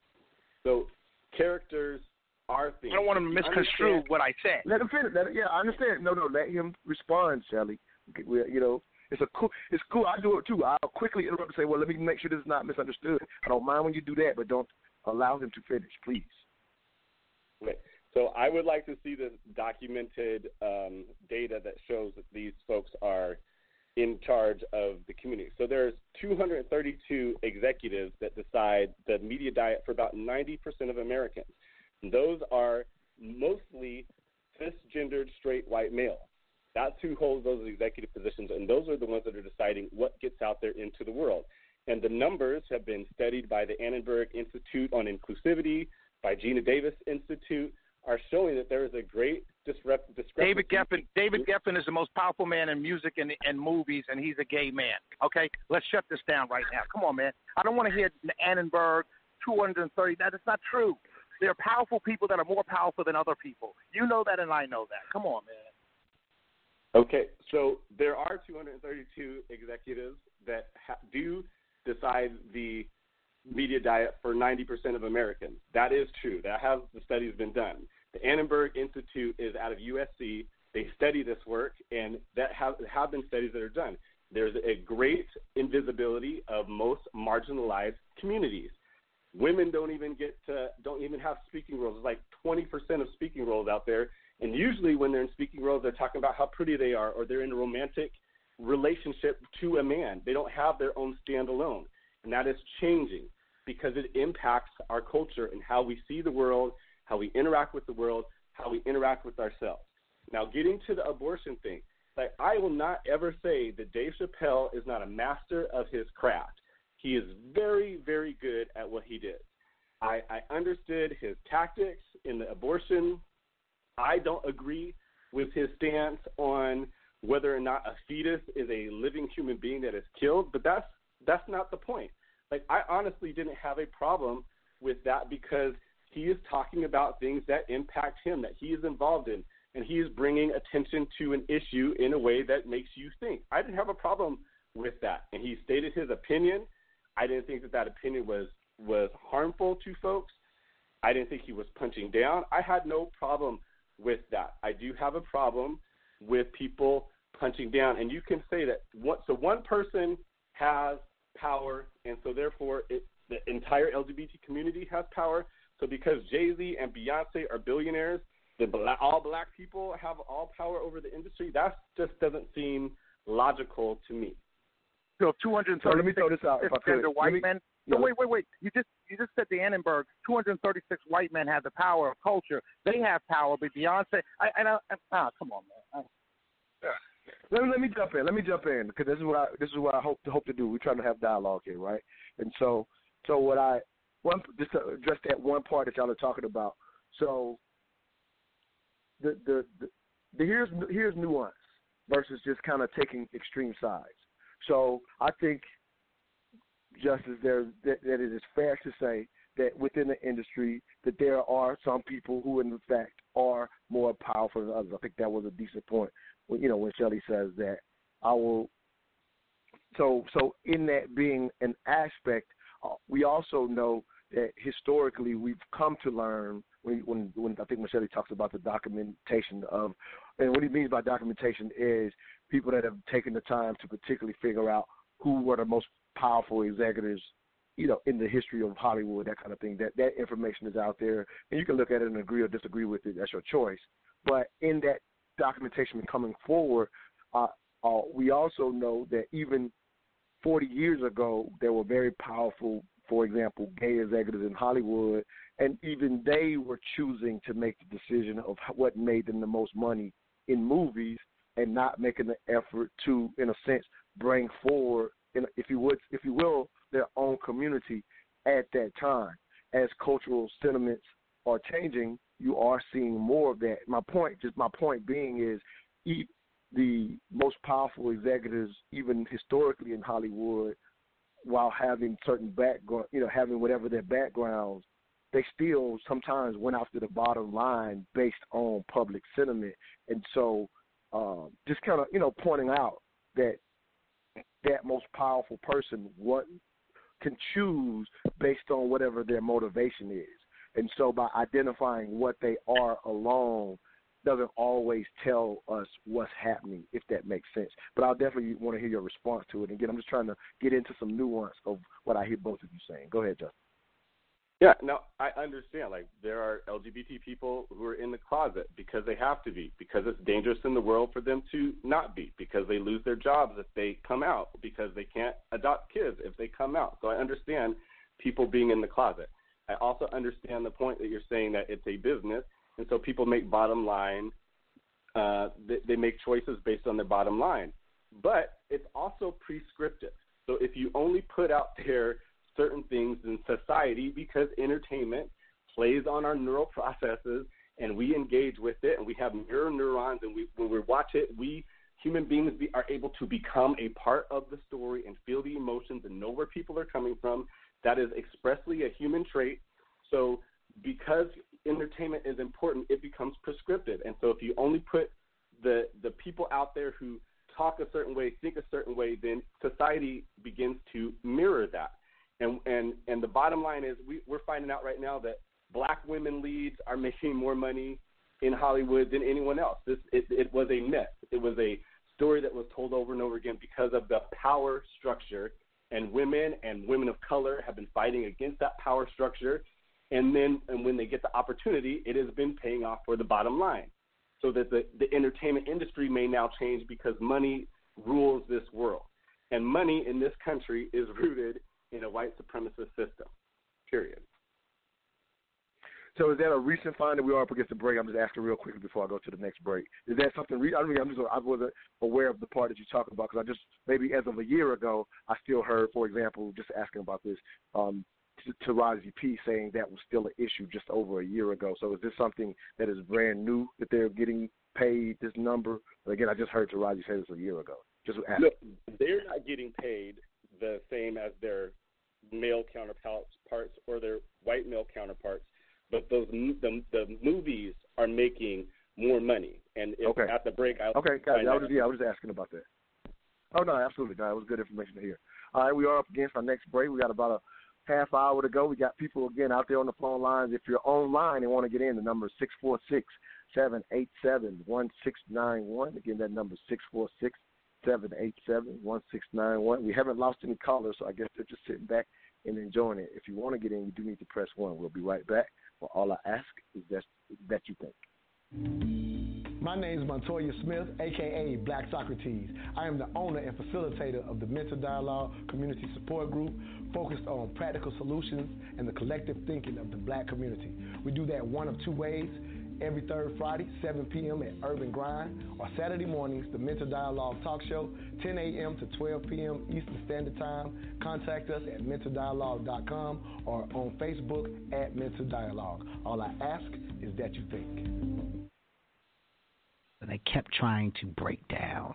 So characters are things. I don't want him to misconstrue Understand- what I said. Let him finish. Let, yeah, I understand. No, no, let him respond, Shelly. We, you know, it's a cool. It's cool. I do it too. I'll quickly interrupt and say, "Well, let me make sure this is not misunderstood." I don't mind when you do that, but don't allow him to finish, please. Okay. So I would like to see the documented um, data that shows that these folks are in charge of the community. So there's 232 executives that decide the media diet for about 90% of Americans. And those are mostly cisgendered straight white males. That's who holds those executive positions, and those are the ones that are deciding what gets out there into the world. And the numbers have been studied by the Annenberg Institute on Inclusivity, by Geena Davis Institute, are showing that there is a great disrep- discrepancy. David Geffen. David Geffen is the most powerful man in music and, and movies, and he's a gay man. Okay, let's shut this down right now. Come on, man. I don't want to hear Annenberg 230. That is not true. There are powerful people that are more powerful than other people. You know that, and I know that. Come on, man. Okay, so there are 232 executives that ha- do decide the media diet for 90% of Americans. That is true. That has the studies been done. The Annenberg Institute is out of USC. They study this work, and that have, have been studies that are done. There's a great invisibility of most marginalized communities. Women don't even get to, don't even have speaking roles. There's like 20% of speaking roles out there, and usually when they're in speaking roles, they're talking about how pretty they are, or they're in a romantic relationship to a man. They don't have their own standalone, and that is changing because it impacts our culture and how we see the world, how we interact with the world. how we interact with ourselves. Now, getting to the abortion thing, like I will not ever say that Dave Chappelle is not a master of his craft. He is very, very good at what he did. I, I understood his tactics in the abortion. I don't agree with his stance on whether or not a fetus is a living human being that is killed, but that's that's not the point. Like I honestly didn't have a problem with that because he is talking about things that impact him that he is involved in and he is bringing attention to an issue in a way that makes you think. I didn't have a problem with that. And he stated his opinion. I didn't think that that opinion was was harmful to folks. I didn't think he was punching down. I had no problem with that. I do have a problem with people punching down, and you can say that one, so one person has power, and so therefore it, the entire LGBT community has power. So because Jay Z and Beyonce are billionaires, the black, all black people have all power over the industry. That just doesn't seem logical to me. So if 236 So let me throw this out, if I could. transgender white me- men. yeah, No, wait, wait, wait. You just you just said the Annenberg. 236 white men have the power of culture. They have power, but Beyonce. I, I, I ah, come on, man. Let me, let me jump in. Let me jump in because this is what I this is what I hope to hope to do. We're trying to have dialogue here, right? And so so what I one just to address that one part that y'all are talking about. So the the, the, the here's here's nuance versus just kind of taking extreme sides. So I think Justice there that, that it is fair to say that within the industry that there are some people who in fact are more powerful than others. I think that was a decent point. You know when Shelley says that I will. So so in that being an aspect, uh, we also know that historically we've come to learn when when, when I think Shelley talks about the documentation of, and what he means by documentation is people that have taken the time to particularly figure out who were the most powerful executives you know, in the history of Hollywood, that kind of thing. That that information is out there, and you can look at it and agree or disagree with it. That's your choice. But in that documentation coming forward, uh, uh, we also know that even 40 years ago, there were very powerful, for example, gay executives in Hollywood, and even they were choosing to make the decision of what made them the most money in movies, and not making the effort to, in a sense, bring forward, if you would, if you will, their own community at that time. As cultural sentiments are changing, you are seeing more of that. My point, just my point being, is the most powerful executives, even historically in Hollywood, while having certain background, you know, having whatever their backgrounds, they still sometimes went after the bottom line based on public sentiment. And so, um, just kind of, you know, pointing out that that most powerful person what can choose based on whatever their motivation is. And so by identifying what they are alone doesn't always tell us what's happening, if that makes sense. But I'll definitely want to hear your response to it. And again, I'm just trying to get into some nuance of what I hear both of you saying. Go ahead, Justin. Yeah, no, I understand. Like there are LGBT people who are in the closet because they have to be, because it's dangerous in the world for them to not be, because they lose their jobs if they come out, because they can't adopt kids if they come out. So I understand people being in the closet. I also understand the point that you're saying that it's a business, and so people make bottom line. Uh, they, they make choices based on their bottom line, but it's also prescriptive. So if you only put out there certain things in society because entertainment plays on our neural processes and we engage with it and we have mirror neurons and we when we watch it we human beings be, are able to become a part of the story and feel the emotions and know where people are coming from that is expressly a human trait so because entertainment is important it becomes prescriptive and so if you only put the the people out there who talk a certain way think a certain way then society begins to mirror that and and and the bottom line is we, we're finding out right now that black women leads are making more money in Hollywood than anyone else. This it, it was a myth. It was a story that was told over and over again because of the power structure. And women and women of color have been fighting against that power structure. And then and when they get the opportunity, it has been paying off for the bottom line. So that the, the entertainment industry may now change because money rules this world. And money in this country is rooted in a white supremacist system. Period. So is that a recent find that we are up against the break? I'm just asking real quickly before I go to the next break. Is that something? Re- I mean, I'm just I wasn't aware of the part that you're talking about because I just maybe as of a year ago I still heard, for example, just asking about this. Um, to Taraji P saying that was still an issue just over a year ago. So is this something that is brand new that they're getting paid this number? But again, I just heard Taraji say this a year ago. Just asking. Look, they're not getting paid the same as their male counterparts or their white male counterparts, but those the, the movies are making more money. And if Okay. at the break, I Okay. I was just, yeah, I was just asking about that. Oh no, absolutely, no, it was good information to hear. All right, we are up against our next break. We got about a half hour to go. We got people again out there on the phone lines. If you're online and want to get in, the number is six four six seven eight seven one six nine one. Again, that number is six four six seven eight seven one six nine one. We haven't lost any callers, so I guess they're just sitting back and enjoying it. If you want to get in, you do need to press one. We'll be right back. Well, all I ask is that that you think. My name is Montoya Smith, aka Black Socrates. I am the owner and facilitator of the Mental Dialogue Community Support Group, focused on practical solutions and the collective thinking of the black community. We do that one of two ways. Every third Friday, 7 p.m. at Urban Grind, or Saturday mornings, the Mental Dialogue Talk Show, 10 a.m. to 12 p.m. Eastern Standard Time. Contact us at mentaldialogue.com or on Facebook at Mental Dialogue. All I ask is that you think. and they kept trying to break down,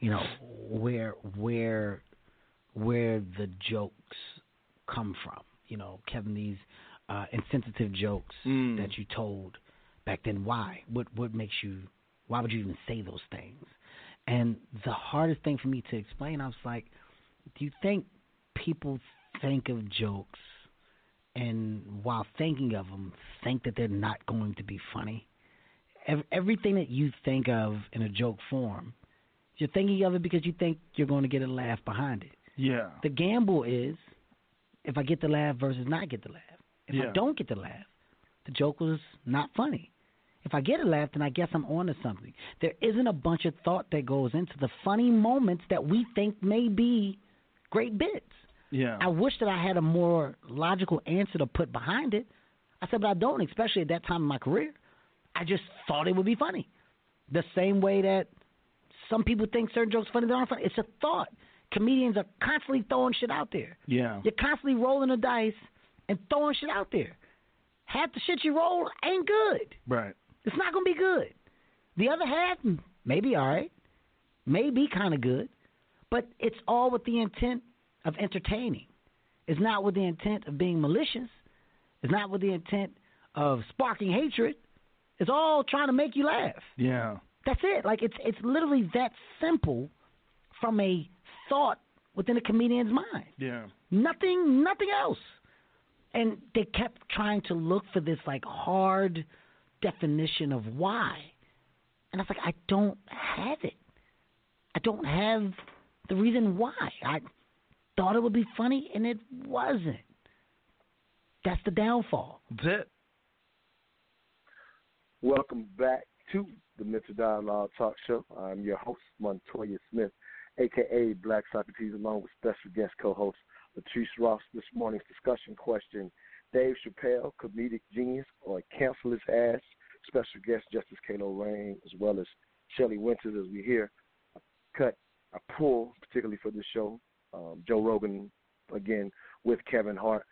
you know, where where where the jokes come from. You know, Kevin, these uh, insensitive jokes Mm. that you told back then. Why? What what makes you? Why would you even say those things? And the hardest thing for me to explain, I was like, do you think people think of jokes and while thinking of them, think that they're not going to be funny? Ev- everything that you think of in a joke form, you're thinking of it because you think you're going to get a laugh behind it. Yeah. The gamble is if I get the laugh versus not get the laugh. If Yeah. I don't get the laugh, the joke was not funny. If I get a laugh, then I guess I'm onto something. There isn't a bunch of thought that goes into the funny moments that we think may be great bits. Yeah. I wish that I had a more logical answer to put behind it. I said, but I don't, especially at that time in my career. I just thought it would be funny. The same way that some people think certain jokes funny, they aren't funny. It's a thought. Comedians are constantly throwing shit out there. Yeah. You're constantly rolling the dice and throwing shit out there. Half the shit you roll ain't good. Right. It's not gonna be good. The other half, mm, maybe all right, maybe kind of good, but it's all with the intent of entertaining. It's not with the intent of being malicious. It's not with the intent of sparking hatred. It's all trying to make you laugh. Yeah. That's it. Like it's it's literally that simple from a thought within a comedian's mind. Yeah. Nothing nothing else. And they kept trying to look for this like hard definition of why. And I was like, I don't have it. I don't have the reason why. I thought it would be funny and it wasn't. That's the downfall. That's it. Welcome back to the Mental Dialogue Talk Show. I'm your host, Montoya Smith, aka Black Socrates, along with special guest co-host Latrice Ross. This morning's discussion question: Dave Chappelle, comedic genius, or cancel his ass? Special guest Justice Kalo Rain, as well as Shelley Winters, as we hear a cut, a pull, particularly for this show. Um, Joe Rogan again with Kevin Hart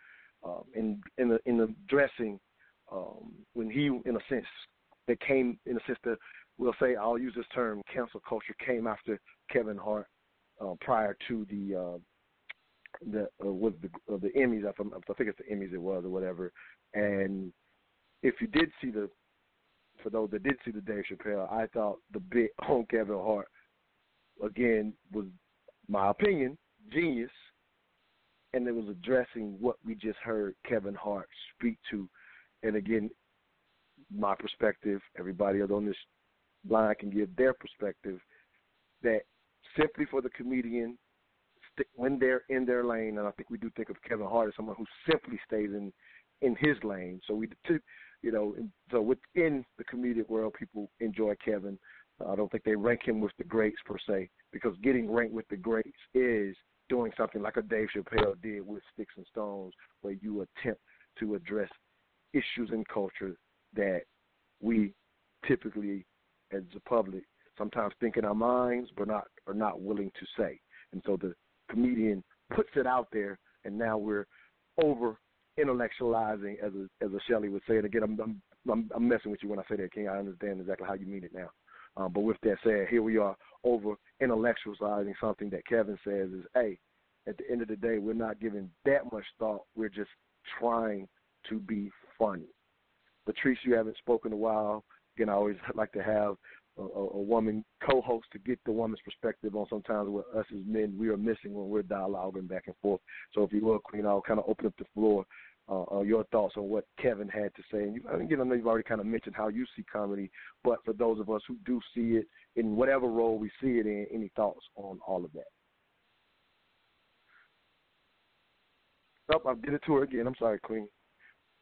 um, in in the in the dressing um, when he, in a sense, that came in a sense that we'll say I'll use this term cancel culture came after Kevin Hart uh, prior to the uh, the uh, was the uh, the Emmys I, I think it's the Emmys it was or whatever. And if you did see the for those that did see the Dave Chappelle I thought the bit on Kevin Hart again was my opinion genius. And it was addressing what we just heard Kevin Hart speak to. And again my perspective, everybody else on this line can give their perspective, that simply for the comedian, when they're in their lane, and I think we do think of Kevin Hart as someone who simply stays in in his lane. So we, you know, so within the comedic world, people enjoy Kevin. I don't think they rank him with the greats per se, because getting ranked with the greats is doing something like a Dave Chappelle did with Sticks and Stones, where you attempt to address issues in culture that we typically, as the public, sometimes think in our minds, but not are not willing to say. And so the comedian puts it out there, and now we're over intellectualizing, as a, as a Shelley would say. And again, I'm, I'm I'm I'm messing with you when I say that, King. I understand exactly how you mean it now. Um, but with that said, here we are over intellectualizing something that Kevin says is, hey, at the end of the day, we're not giving that much thought. We're just trying to be funny. Patrice, you haven't spoken in a while. Again, I always like to have a, a woman co-host to get the woman's perspective on sometimes what us as men we are missing when we're dialoguing back and forth. So if you will, Queen, I'll kind of open up the floor. Uh, uh, your thoughts on what Kevin had to say, and you, again, I know you've already kind of mentioned how you see comedy, but for those of us who do see it in whatever role we see it in, any thoughts on all of that? Oh, I did it to her again. I'm sorry, Queen.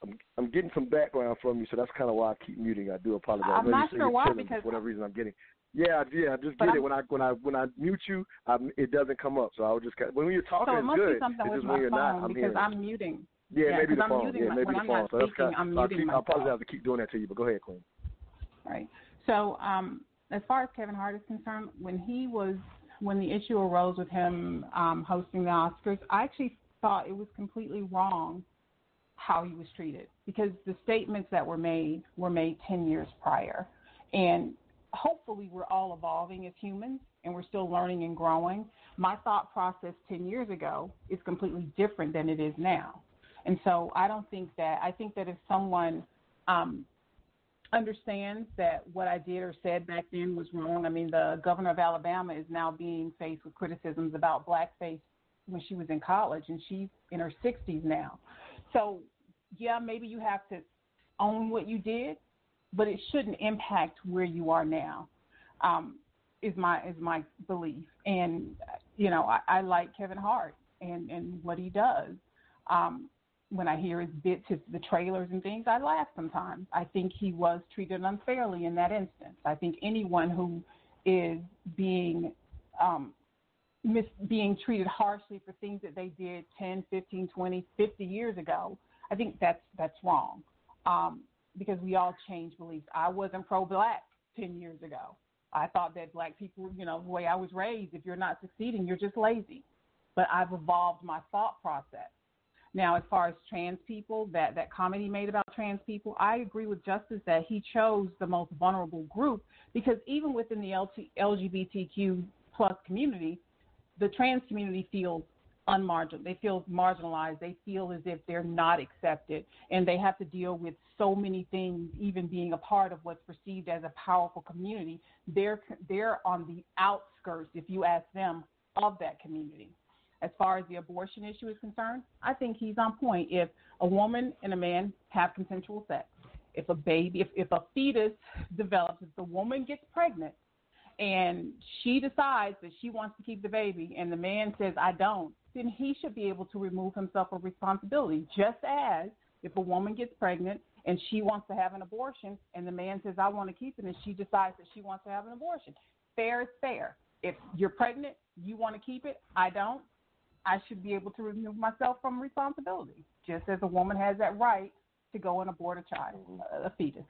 I'm I'm getting some background from you, so that's kind of why I keep muting. I do apologize. I'm not sure why because for whatever reason I'm getting. Yeah, yeah, I just get it when I when I when I mute you, I, it doesn't come up. So I would just when you're talking, so it it's must good. Be something it's with just my when you're phone not, I'm because hearing I'm muting. Yeah, yeah maybe the I'm phone. muting yeah, maybe the I'm phone. so that's speaking, kind I'm so I, muting keep, I apologize to keep doing that to you, but go ahead, Queen. Right. So, um, as far as Kevin Hart is concerned, when he was when the issue arose with him um, hosting the Oscars, I actually thought it was completely wrong how he was treated because the statements that were made were made 10 years prior. And hopefully, we're all evolving as humans and we're still learning and growing. My thought process 10 years ago is completely different than it is now. And so I don't think that, I think that if someone um, understands that what I did or said back then was wrong, I mean, the governor of Alabama is now being faced with criticisms about blackface when she was in college, and she's in her 60s now. So, yeah, maybe you have to own what you did, but it shouldn't impact where you are now. Um, is my is my belief, and you know I, I like Kevin Hart and and what he does. Um, when I hear his bits, his, the trailers and things, I laugh sometimes. I think he was treated unfairly in that instance. I think anyone who is being um, mis- being treated harshly for things that they did 10, 15, 20, 50 years ago, I think that's that's wrong. Um, because we all change beliefs. I wasn't pro-black 10 years ago. I thought that black people, you know, the way I was raised, if you're not succeeding, you're just lazy. But I've evolved my thought process. Now, as far as trans people, that, that he made about trans people, I agree with Justice that he chose the most vulnerable group because even within the LT, LGBTQ plus community, the trans community feels unmarginal. They feel marginalized. They feel as if they're not accepted, and they have to deal with so many things. Even being a part of what's perceived as a powerful community, they're they're on the outskirts, if you ask them, of that community. As far as the abortion issue is concerned, I think he's on point. If a woman and a man have consensual sex, if a baby, if, if a fetus develops, if the woman gets pregnant and she decides that she wants to keep the baby and the man says, I don't, then he should be able to remove himself of responsibility. Just as if a woman gets pregnant and she wants to have an abortion and the man says, I want to keep it, and she decides that she wants to have an abortion. Fair is fair. If you're pregnant, you want to keep it, I don't, I should be able to remove myself from responsibility, just as a woman has that right to go and abort a child, mm-hmm. a fetus.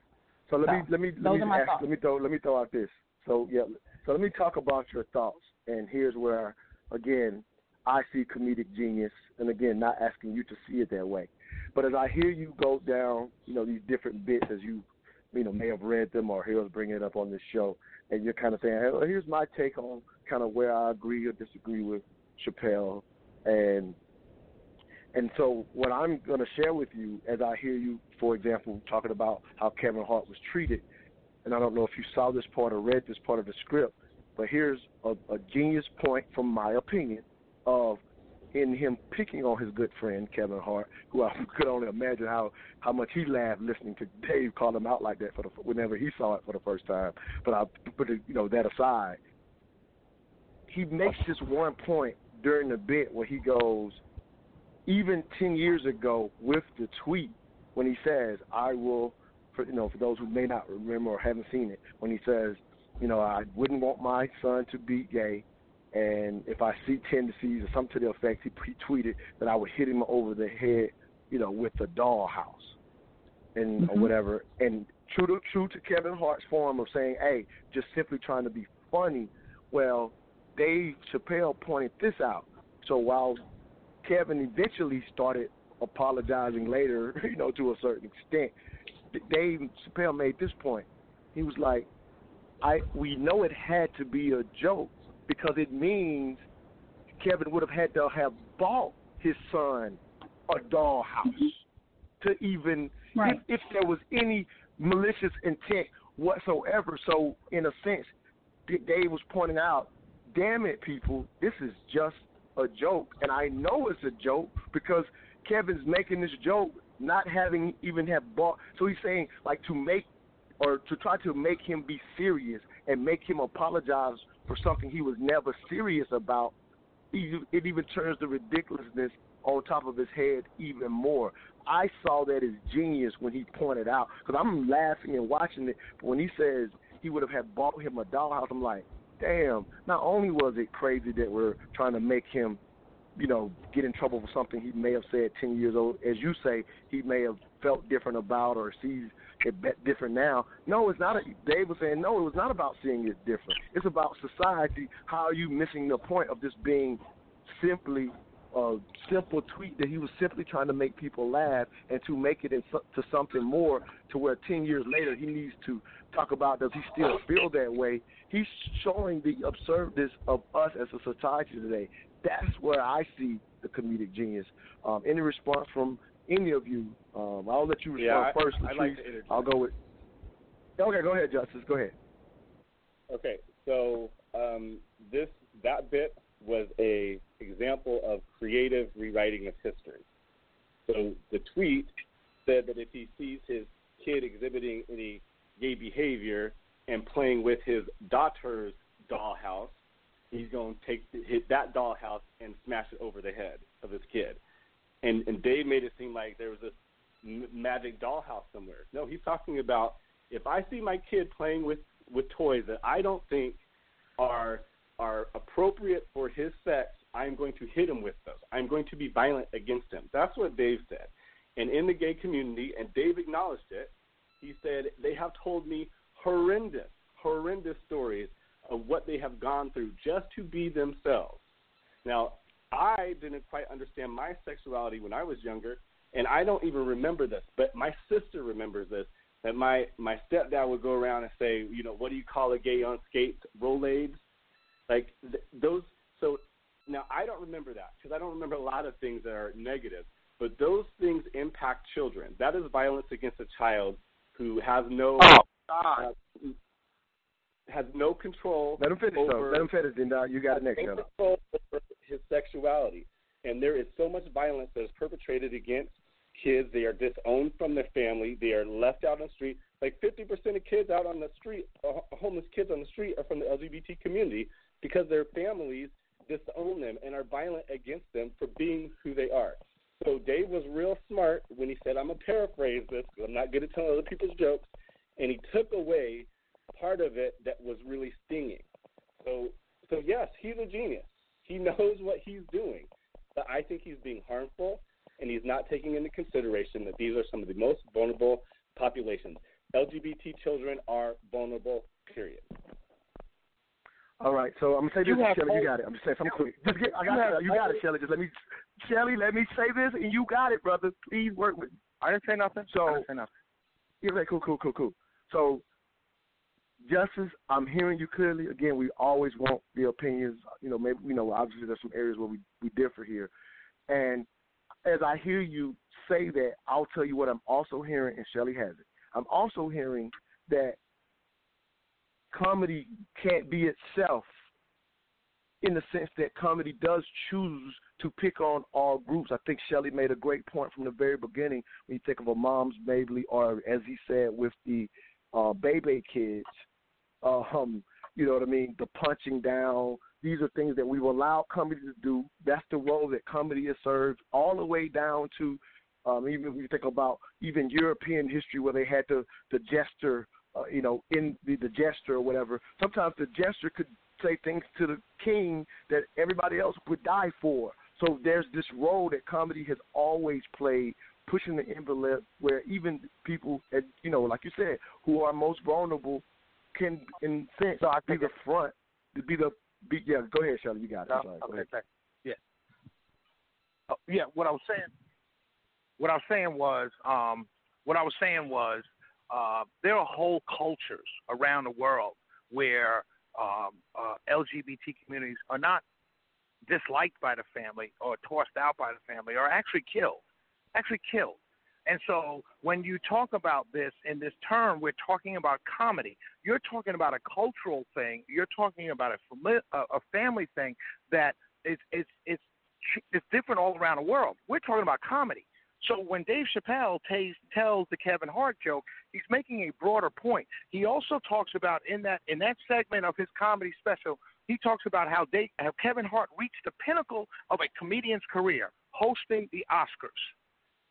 So let me let me let me ask, let me throw let me throw out this. So yeah, so let me talk about your thoughts. And here's where again I see comedic genius, and again not asking you to see it that way, but as I hear you go down, you know these different bits as you you know may have read them or hear us bring it up on this show, and you're kind of saying, hey, well, here's my take on kind of where I agree or disagree with Chappelle, and and so what I'm going to share with you as I hear you, for example, talking about how Kevin Hart was treated, and I don't know if you saw this part or read this part of the script, but here's a, a genius point from my opinion of in him picking on his good friend Kevin Hart, who I could only imagine how how much he laughed listening to Dave call him out like that for the whenever he saw it for the first time. But I put you know that aside. He makes this one point during the bit where he goes, even ten years ago with the tweet when he says, "I will," for you know, for those who may not remember or haven't seen it, when he says, you know, I wouldn't want my son to be gay, and if I see tendencies or something to the effect, he, he tweeted that I would hit him over the head, you know, with a dollhouse. and or Mhm. whatever. And true to true to Kevin Hart's form of saying, "Hey, just simply trying to be funny." Well, Dave Chappelle pointed this out. So while Kevin eventually started apologizing later, you know, to a certain extent, Dave Chappelle made this point. He was like, "I we know it had to be a joke because it means Kevin would have had to have bought his son a dollhouse to even Right. if, if there was any malicious intent whatsoever. So in a sense, Dave was pointing out, damn it, people, this is just a joke, and I know it's a joke because Kevin's making this joke not having even have bought. So he's saying like to make or to try to make him be serious and make him apologize for something he was never serious about. It even turns the ridiculousness on top of his head even more. I saw that as genius when he pointed out because I'm laughing and watching it. When he says he would have had bought him a dollhouse, I'm like, damn. Not only was it crazy that we're trying to make him, you know, get in trouble for something he may have said 10 years old, as you say, he may have felt different about or sees it different now. No, it's not. A, Dave was saying no. It was not about seeing it different. It's about society. How are you missing the point of this being simply a simple tweet that he was simply trying to make people laugh and to make it into something more to where 10 years later he needs to talk about does he still feel that way. He's showing the absurdness of us as a society today. That's where I see the comedic genius. Um, any response from any of you? Um, I'll let you respond Yeah, I- first. I'd like to. I'll go with. Okay, go ahead, Justice. Go ahead. Okay, so um, this that bit was a example of creative rewriting of history. So the tweet said that if he sees his kid exhibiting any gay behavior and playing with his daughter's dollhouse, he's going to take hit that dollhouse and smash it over the head of his kid. And and Dave made it seem like there was this m- magic dollhouse somewhere. No, he's talking about if I see my kid playing with with toys that I don't think are are appropriate for his sex, I'm going to hit him with those. I'm going to be violent against him. That's what Dave said. And in the gay community, and Dave acknowledged it, he said they have told me horrendous, horrendous stories of what they have gone through just to be themselves. Now, I didn't quite understand my sexuality when I was younger, and I don't even remember this, but my sister remembers this. That my my stepdad would go around and say, you know, what do you call a gay on skates? Rolaids, like th- those. So now I don't remember that because I don't remember a lot of things that are negative. But those things impact children. That is violence against a child who has no uh, has no control. Let him finish, though. over, Let him finish, uh, you got it next, no control over his sexuality. And there is so much violence that is perpetrated against kids. They are disowned from their family. They are left out on the street. Like 50% of kids out on the street, uh, homeless kids on the street, are from the LGBT community because their families disown them and are violent against them for being who they are. So Dave was real smart when he said, I'm going to paraphrase this because I'm not good at telling other people's jokes. And he took away part of it that was really stinging. So, so yes, he's a genius. He knows what he's doing, but I think he's being harmful, and he's not taking into consideration that these are some of the most vulnerable populations. LGBT children are vulnerable. Period. All right, so I'm gonna say You this, have Shelly. You got it. I'm just saying something quick. Just get, I got You have it. You got it, hope. Shelly. Just let me, Shelly, let me say this, and you got it, brother. Please work with. I didn't say nothing. So, I didn't say nothing. Yeah, okay, cool, cool, cool, cool. So, Justice, I'm hearing you clearly. Again, we always want the opinions. You know, maybe you know, obviously there's some areas where we we differ here, and as I hear you say that, I'll tell you what I'm also hearing, and Shelly has it. I'm also hearing that comedy can't be itself in the sense that comedy does choose to pick on all groups. I think Shelley made a great point from the very beginning when you think of a Moms Mabley or as he said with the uh Bebe kids, um, you know what I mean, the punching down. These are things that we've allowed comedy to do. That's the role that comedy has served all the way down to um, even when you think about even European history where they had the the jester, uh, you know, in the, the jester or whatever. Sometimes the jester could say things to the king that everybody else would die for. So there's this role that comedy has always played pushing the envelope where even people, at, you know, like you said, who are most vulnerable, can in sense No, I be think the front, to be the be. Yeah, go ahead, Shirley. You got it. No? sorry. Okay, thanks. Yeah. Uh, yeah, what I was saying, what I was saying was, um, what I was saying was, uh, there are whole cultures around the world where um, uh, LGBT communities are not disliked by the family or tossed out by the family or actually killed, actually killed. And so when you talk about this in this term, we're talking about comedy. You're talking about a cultural thing. You're talking about a, fami- a, family thing that is it's it's it's different all around the world. We're talking about comedy. So when Dave Chappelle t- tells the Kevin Hart joke, he's making a broader point. He also talks about in that in that segment of his comedy special, he talks about how Dave, how Kevin Hart reached the pinnacle of a comedian's career, hosting the Oscars,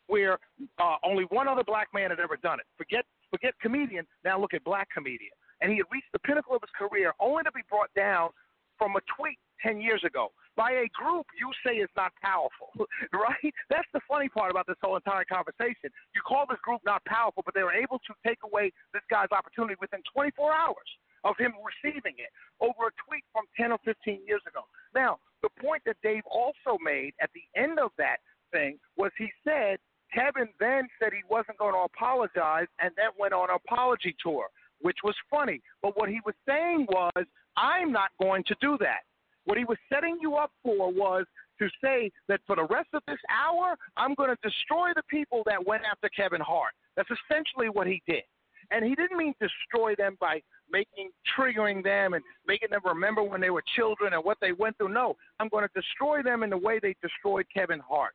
where uh, only one other black man had ever done it. Forget forget comedian. Now look at black comedian, and he had reached the pinnacle of his career, only to be brought down from a tweet 10 years ago by a group you say is not powerful, right? That's the funny part about this whole entire conversation. You call this group not powerful, but they were able to take away this guy's opportunity within 24 hours of him receiving it over a tweet from 10 or 15 years ago. Now, the point that Dave also made at the end of that thing was he said Kevin then said he wasn't going to apologize and then went on an apology tour, which was funny. But what he was saying was, I'm not going to do that. What he was setting you up for was to say that for the rest of this hour, I'm going to destroy the people that went after Kevin Hart. That's essentially what he did. And he didn't mean destroy them by making triggering them and making them remember when they were children and what they went through. No, I'm going to destroy them in the way they destroyed Kevin Hart.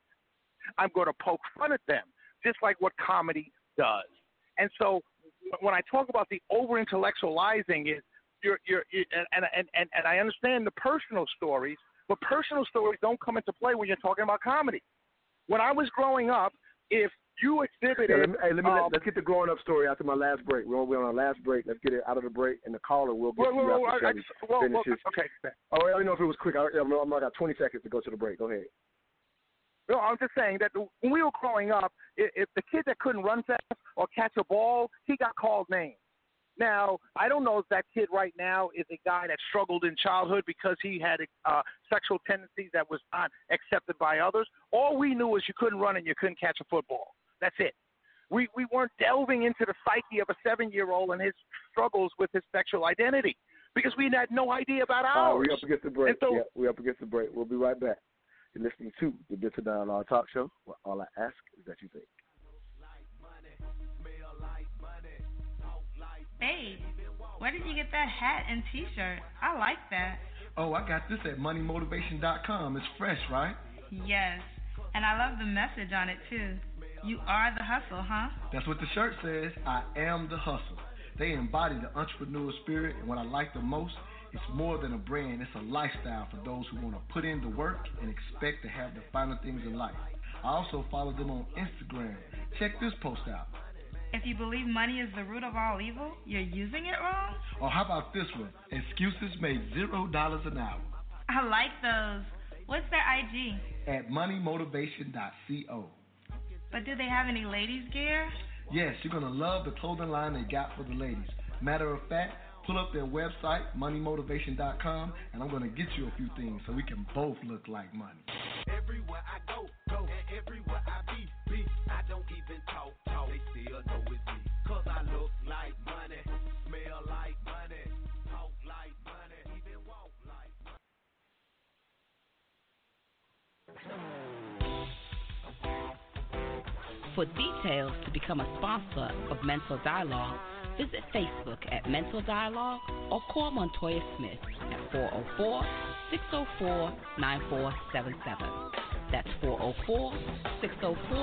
I'm going to poke fun at them, just like what comedy does. And so when I talk about the over intellectualizing it, you're, you're, you and, and, and, and I understand the personal stories, but personal stories don't come into play when you're talking about comedy. When I was growing up, if you exhibited, Yeah, let me, hey, let me um, let, us get the growing up story after my last break. We're on, we're on our last break. Let's get it out of the break, and the caller will get Well, you well, well, I- I just- well, well, okay. Oh, I don't know if it was quick. I, I'm, I'm, I got 20 seconds to go to the break. Go ahead. No, I'm just saying that when we were growing up, if, the kid that couldn't run fast or catch a ball, he got called names. Now, I don't know if that kid right now is a guy that struggled in childhood because he had uh, sexual tendencies that was not accepted by others. All we knew was you couldn't run and you couldn't catch a football. That's it. We we weren't delving into the psyche of a seven-year-old and his struggles with his sexual identity because we had no idea about Uh, ours. we up against the break. So- yeah, we up against the break. We'll be right back. You're listening to the Mental Dialogue Talk Show. Where all I ask is that you think. Babe, where did you get that hat and T-shirt? I like that. Oh, I got this at moneymotivation.com. It's fresh, right? Yes, and I love the message on it too. You are the hustle, huh? That's what the shirt says. I am the hustle. They embody the entrepreneurial spirit, and what I like the most, it's more than a brand, it's a lifestyle for those who want to put in the work and expect to have the finer things in life. I also follow them on Instagram. Check this post out. If you believe money is the root of all evil, you're using it wrong? Or how about this one? Excuses made zero dollars an hour I like those. What's their IG? at moneymotivation.co. But do they have any ladies gear? Yes, you're going to love the clothing line they got for the ladies. Matter of fact, pull up their website, moneymotivation.com, and I'm going to get you a few things so we can both look like money. Everywhere I go, go, and everywhere I be, be, I don't even talk, talk. They still know it's me. Cause I look like money, smell like money, talk like money, even walk like money. For details to become a sponsor of Mental Dialogue, visit Facebook at Mental Dialogue or call Montoya Smith at 404 604 9477. That's 404 604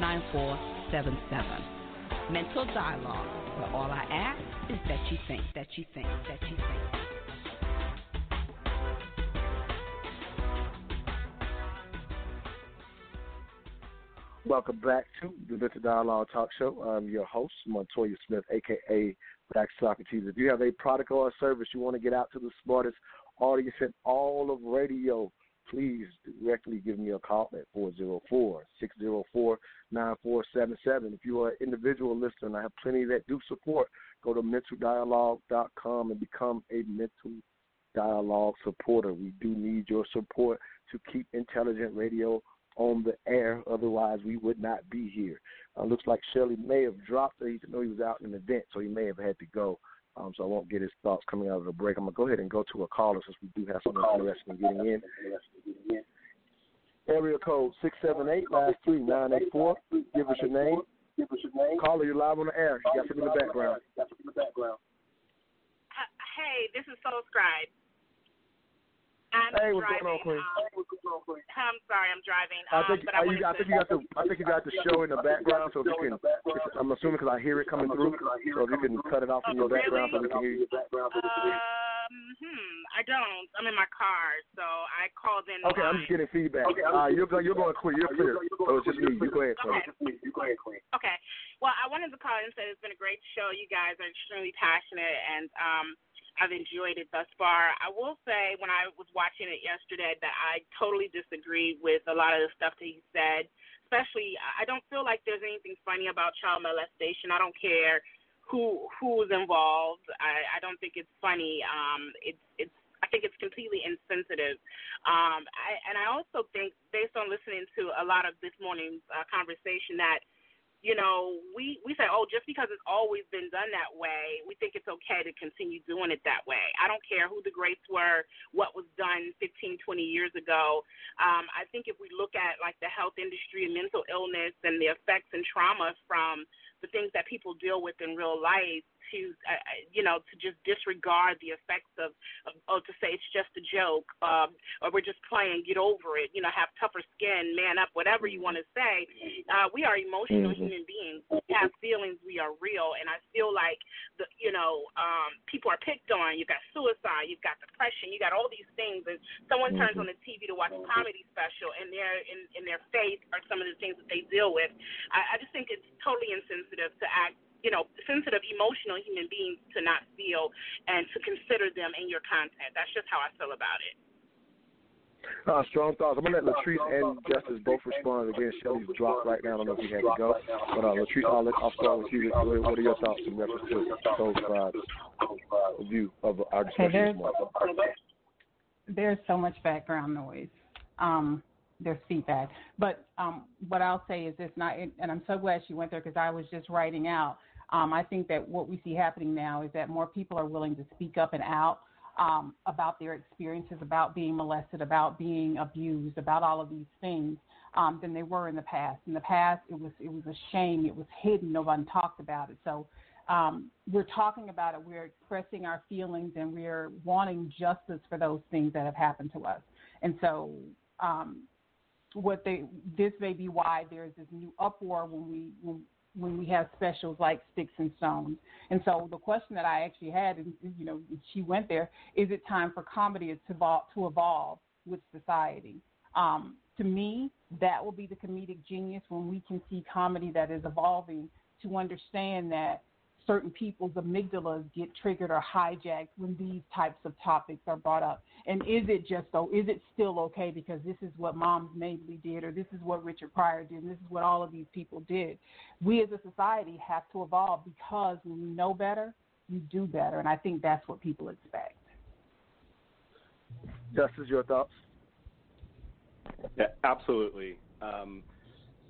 9477. Mental Dialogue, where all I ask is that you think, that you think, that you think. Welcome back to the Mental Dialogue Talk Show. I'm your host, Montoya Smith, aka Black Socrates. If you have a product or a service you want to get out to the smartest audience in all of radio, please directly give me a call at 404 604 9477. If you are an individual listener, and I have plenty that do support, go to mentaldialogue.com and become a mental dialogue supporter. We do need your support to keep intelligent radio on the air. Otherwise, we would not be here. Uh, looks like Shelley may have dropped. He know he was out in an event, so he may have had to go. Um, so I won't get his thoughts coming out of the break. I'm gonna go ahead and go to a caller since we do have something interesting getting in. Area code six seven eight last three nine eight four. Give us your name. Give us your name. Caller, you're live on the air. You got something in the background. Hey, this is Soul Scribe. I'm Hey, what's driving. going on, Queen? Um, I'm sorry, I'm driving. I Um, think but I, you, I think you got the I think you got the show in the background. So if you can, I'm assuming because I hear it coming through. So if you can cut it off in your background so we can hear you. Um, hmm, I don't. I'm in my car, so I called in. Okay, I'm just getting feedback. Uh, you're you're going clear. You're clear. So it's just me. You go ahead, Queen. You go ahead, Queen. Okay. Well, I wanted to call and say it's been a great show. You guys are extremely passionate, and um, I've enjoyed it thus far. I will say, when I was watching it yesterday, that I totally disagreed with a lot of the stuff that he said. Especially, I don't feel like there's anything funny about child molestation. I don't care who who's involved. I, I don't think it's funny. Um, it's it's I think it's completely insensitive. Um, I, and I also think, based on listening to a lot of this morning's uh, conversation, that you know we we say, oh, just because it's always been done that way, we think it's okay to continue doing it that way. I don't care who the greats were, what was done 15, 20 years ago. Um, I think if we look at like the health industry and mental illness and the effects and trauma from the things that people deal with in real life to uh, uh, you know to just disregard the effects of, of oh to say it's just a joke um or we're just playing get over it you know have tougher skin man up whatever you want to say uh we are emotional Mhm. human beings we have feelings we are real and i feel like the you know um people are picked on you've got suicide you've got depression you got all these things and someone turns Mhm. on the tv to watch a comedy special and their in in their face are some of the things that they deal with i, I just think it's totally insensitive to act you know, sensitive, emotional human beings to not feel and to consider them in your content. That's just how I feel about it. Uh, strong thoughts. I'm gonna let Latrice and Justice both respond. Again, Shelly's dropped right now. I don't know if you had to go, but uh, Latrice, I'll, let, I'll start with you. What are- what are your thoughts in reference to Soul Scribe's view of our Okay, there's there's so much background noise. Um, there's feedback, but um, what I'll say is it's not, and I'm so glad she went there because I was just writing out. Um, I think that what we see happening now is that more people are willing to speak up and out um, about their experiences, about being molested, about being abused, about all of these things um, than they were in the past. In the past, it was it was a shame, it was hidden, no one talked about it. So um, we're talking about it, we're expressing our feelings, and we're wanting justice for those things that have happened to us. And so, um, what they this may be why there's this new uproar when we when when we have specials like Sticks and Stones. And so the question that I actually had, and you know, she went there, is it time for comedy to evolve, to evolve with society? Um, to me, that will be the comedic genius when we can see comedy that is evolving to understand that certain people's amygdalas get triggered or hijacked when these types of topics are brought up. And is it just so? Is it still okay because this is what Moms Mabley did, or this is what Richard Pryor did, and this is what all of these people did? We as a society have to evolve because when you know better, you do better, and I think that's what people expect. Justice, your thoughts? Yeah, absolutely. Um,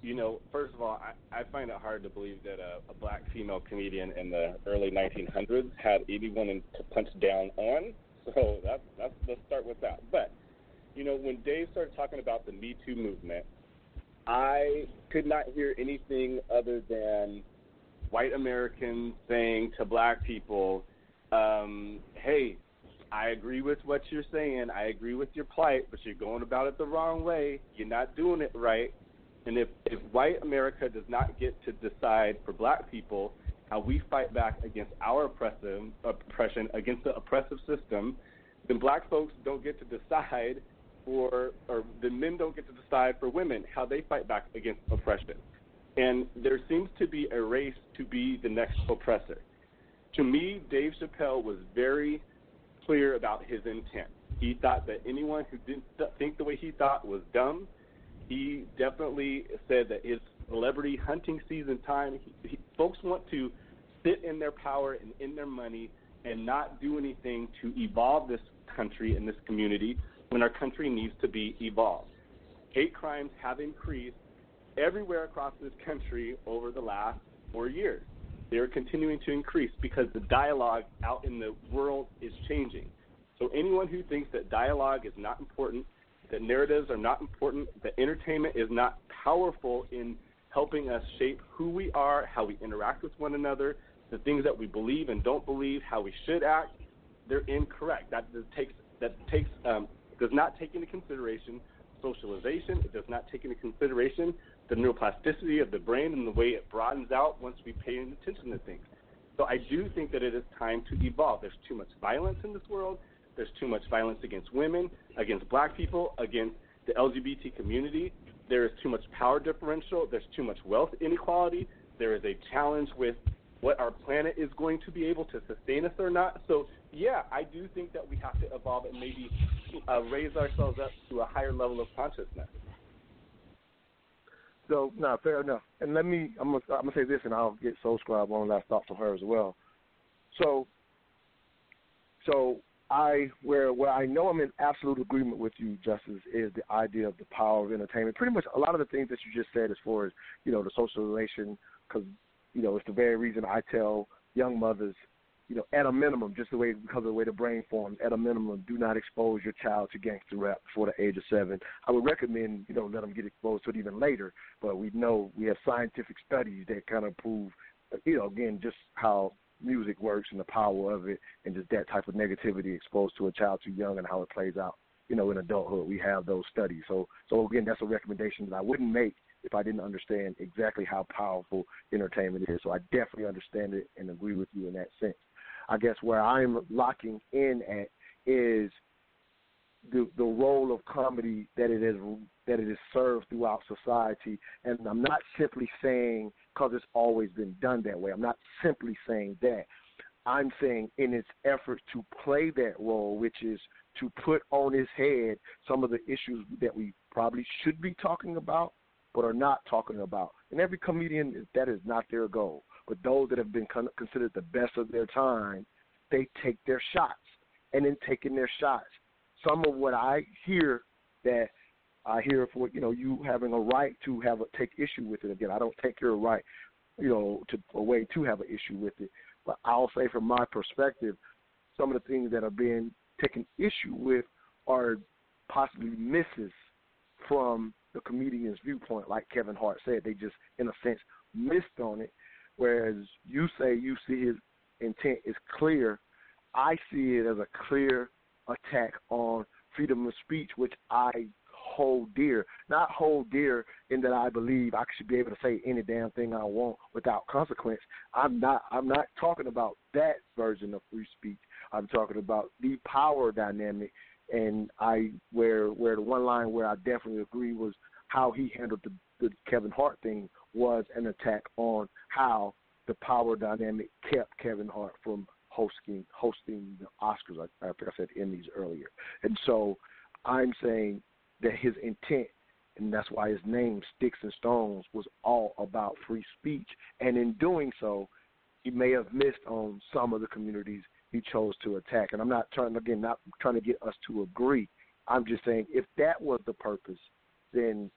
you know, first of all, I, I find it hard to believe that a, a black female comedian in the early 1900s had anyone to punch down on. So that's that's let's start with that. But you know, when Dave started talking about the Me Too movement, I could not hear anything other than white Americans saying to black people, um, "Hey, I agree with what you're saying. I agree with your plight, but you're going about it the wrong way. You're not doing it right. And if, if white America does not get to decide for black people how we fight back against our oppressive, oppression, against the oppressive system, then black folks don't get to decide for, or the men don't get to decide for women how they fight back against oppression. And there seems to be a race to be the next oppressor. To me, Dave Chappelle was very clear about his intent. He thought that anyone who didn't think the way he thought was dumb. He definitely said that it's celebrity hunting season time, he, he, folks want to sit in their power and in their money and not do anything to evolve this country and this community when our country needs to be evolved. Hate crimes have increased everywhere across this country over the last four years. They are continuing to increase because the dialogue out in the world is changing. So anyone who thinks that dialogue is not important, that narratives are not important, that entertainment is not powerful in helping us shape who we are, how we interact with one another, the things that we believe and don't believe, how we should act, they're incorrect. That takes that takes um, does not take into consideration socialization. It does not take into consideration the neuroplasticity of the brain and the way it broadens out once we pay attention to things. So I do think that it is time to evolve. There's too much violence in this world. There's too much violence against women, against black people, against the LGBT community. There is too much power differential. There's too much wealth inequality. There is a challenge with what our planet is going to be able to sustain us or not. So, yeah, I do think that we have to evolve and maybe uh, raise ourselves up to a higher level of consciousness. So, no, fair enough. And let me, I'm gonna, I'm gonna say this, and I'll get Soul one last thought from her as well. So, so I where where I know I'm in absolute agreement with you, Justice, is the idea of the power of entertainment. Pretty much a lot of the things that you just said, as far as you know, the social relation, because you know, it's the very reason I tell young mothers, you know, at a minimum, just the way because of the way the brain forms, at a minimum, do not expose your child to gangster rap before the age of seven. I would recommend, you know, let them get exposed to it even later. But we know we have scientific studies that kind of prove, you know, again, just how music works and the power of it, and just that type of negativity exposed to a child too young and how it plays out. You know, in adulthood, we have those studies. So, so again, that's a recommendation that I wouldn't make if I didn't understand exactly how powerful entertainment is. So I definitely understand it and agree with you in that sense. I guess where I'm locking in at is the the role of comedy that it is that it is served throughout society, and I'm not simply saying because it's always been done that way. I'm not simply saying that. I'm saying in its effort to play that role, which is to put on his head some of the issues that we probably should be talking about, but are not talking about. And every comedian, that is not their goal. But those that have been considered the best of their time, they take their shots. And in taking their shots, some of what I hear that I hear for you know you having a right to have a take issue with it. Again, I don't take your right, you know, to away to have an issue with it. But I'll say from my perspective, some of the things that are being taken issue with are possibly misses from the comedian's viewpoint, like Kevin Hart said. They just, in a sense, missed on it. Whereas you say you see his intent is clear, I see it as a clear attack on freedom of speech, which I hold dear. Not hold dear in that I believe I should be able to say any damn thing I want without consequence. I'm not. I'm not talking about that version of free speech. I'm talking about the power dynamic and I where where the one line where I definitely agree was how he handled the, the Kevin Hart thing was an attack on how the power dynamic kept Kevin Hart from hosting hosting the Oscars. I, I think I said Emmys earlier, and so I'm saying that his intent, and that's why his name Sticks and Stones was all about free speech, and in doing so, he may have missed on some of the communities he chose to attack. And I'm not trying again, not trying to get us to agree. I'm just saying if that was the purpose, then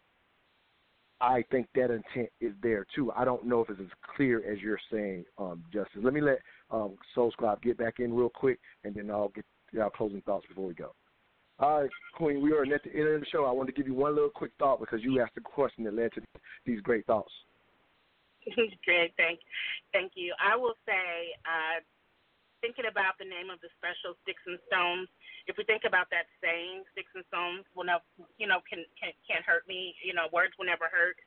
I think that intent is there too. I don't know if it's as clear as you're saying, um, Justice. Let me let um, Soul Squad get back in real quick, and then I'll get our closing thoughts before we go. All right, Queen, we are at the end of the show. I want to give you one little quick thought because you asked a question that led to these great thoughts. Great, thank, thank you. I will say uh, thinking about the name of the special, Sticks and Stones, if we think about that saying, sticks and stones will never, you know, can, can can't hurt me. You know, words will never hurt.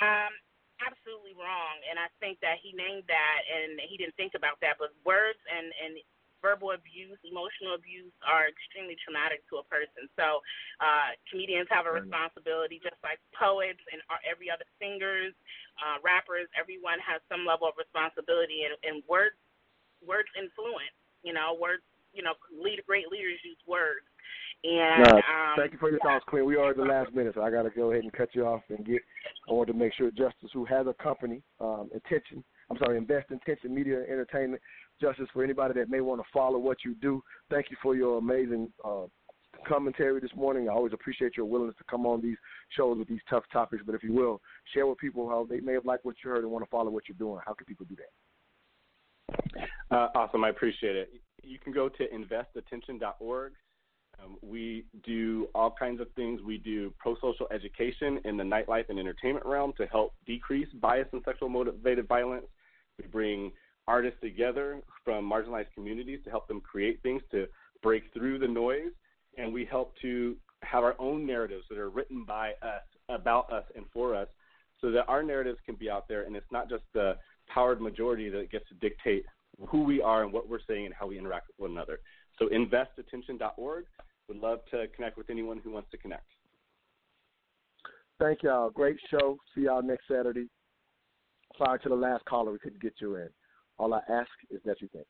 Um, absolutely wrong. And I think that he named that, and he didn't think about that. But words and and verbal abuse, emotional abuse are extremely traumatic to a person. So uh, comedians have a responsibility, just like poets and every other singers, uh, rappers. Everyone has some level of responsibility, and, and words words influence. You know, words. You know, lead, great leaders use words, And No, um, thank you for your thoughts, Queen. We are at the last minute, so I got to go ahead and cut you off and get. I want to make sure Justice, who has a company, um, Attention, I'm sorry, Invest Attention Media and Entertainment, Justice, for anybody that may want to follow what you do, thank you for your amazing uh, commentary this morning. I always appreciate your willingness to come on these shows with these tough topics. But if you will, share with people how they may have liked what you heard and want to follow what you're doing. How can people do that? Uh, awesome. I appreciate it. You can go to investattention.org. Um, we do all kinds of things. We do pro social education in the nightlife and entertainment realm to help decrease bias and sexual motivated violence. We bring artists together from marginalized communities to help them create things to break through the noise. And we help to have our own narratives that are written by us, about us, and for us, so that our narratives can be out there and it's not just the powered majority that gets to dictate who we are and what we're saying and how we interact with one another. So investattention.org. Would love to connect with anyone who wants to connect. Thank y'all. Great show. See y'all next Saturday. Sorry to the last caller we couldn't get you in. All I ask is that you think.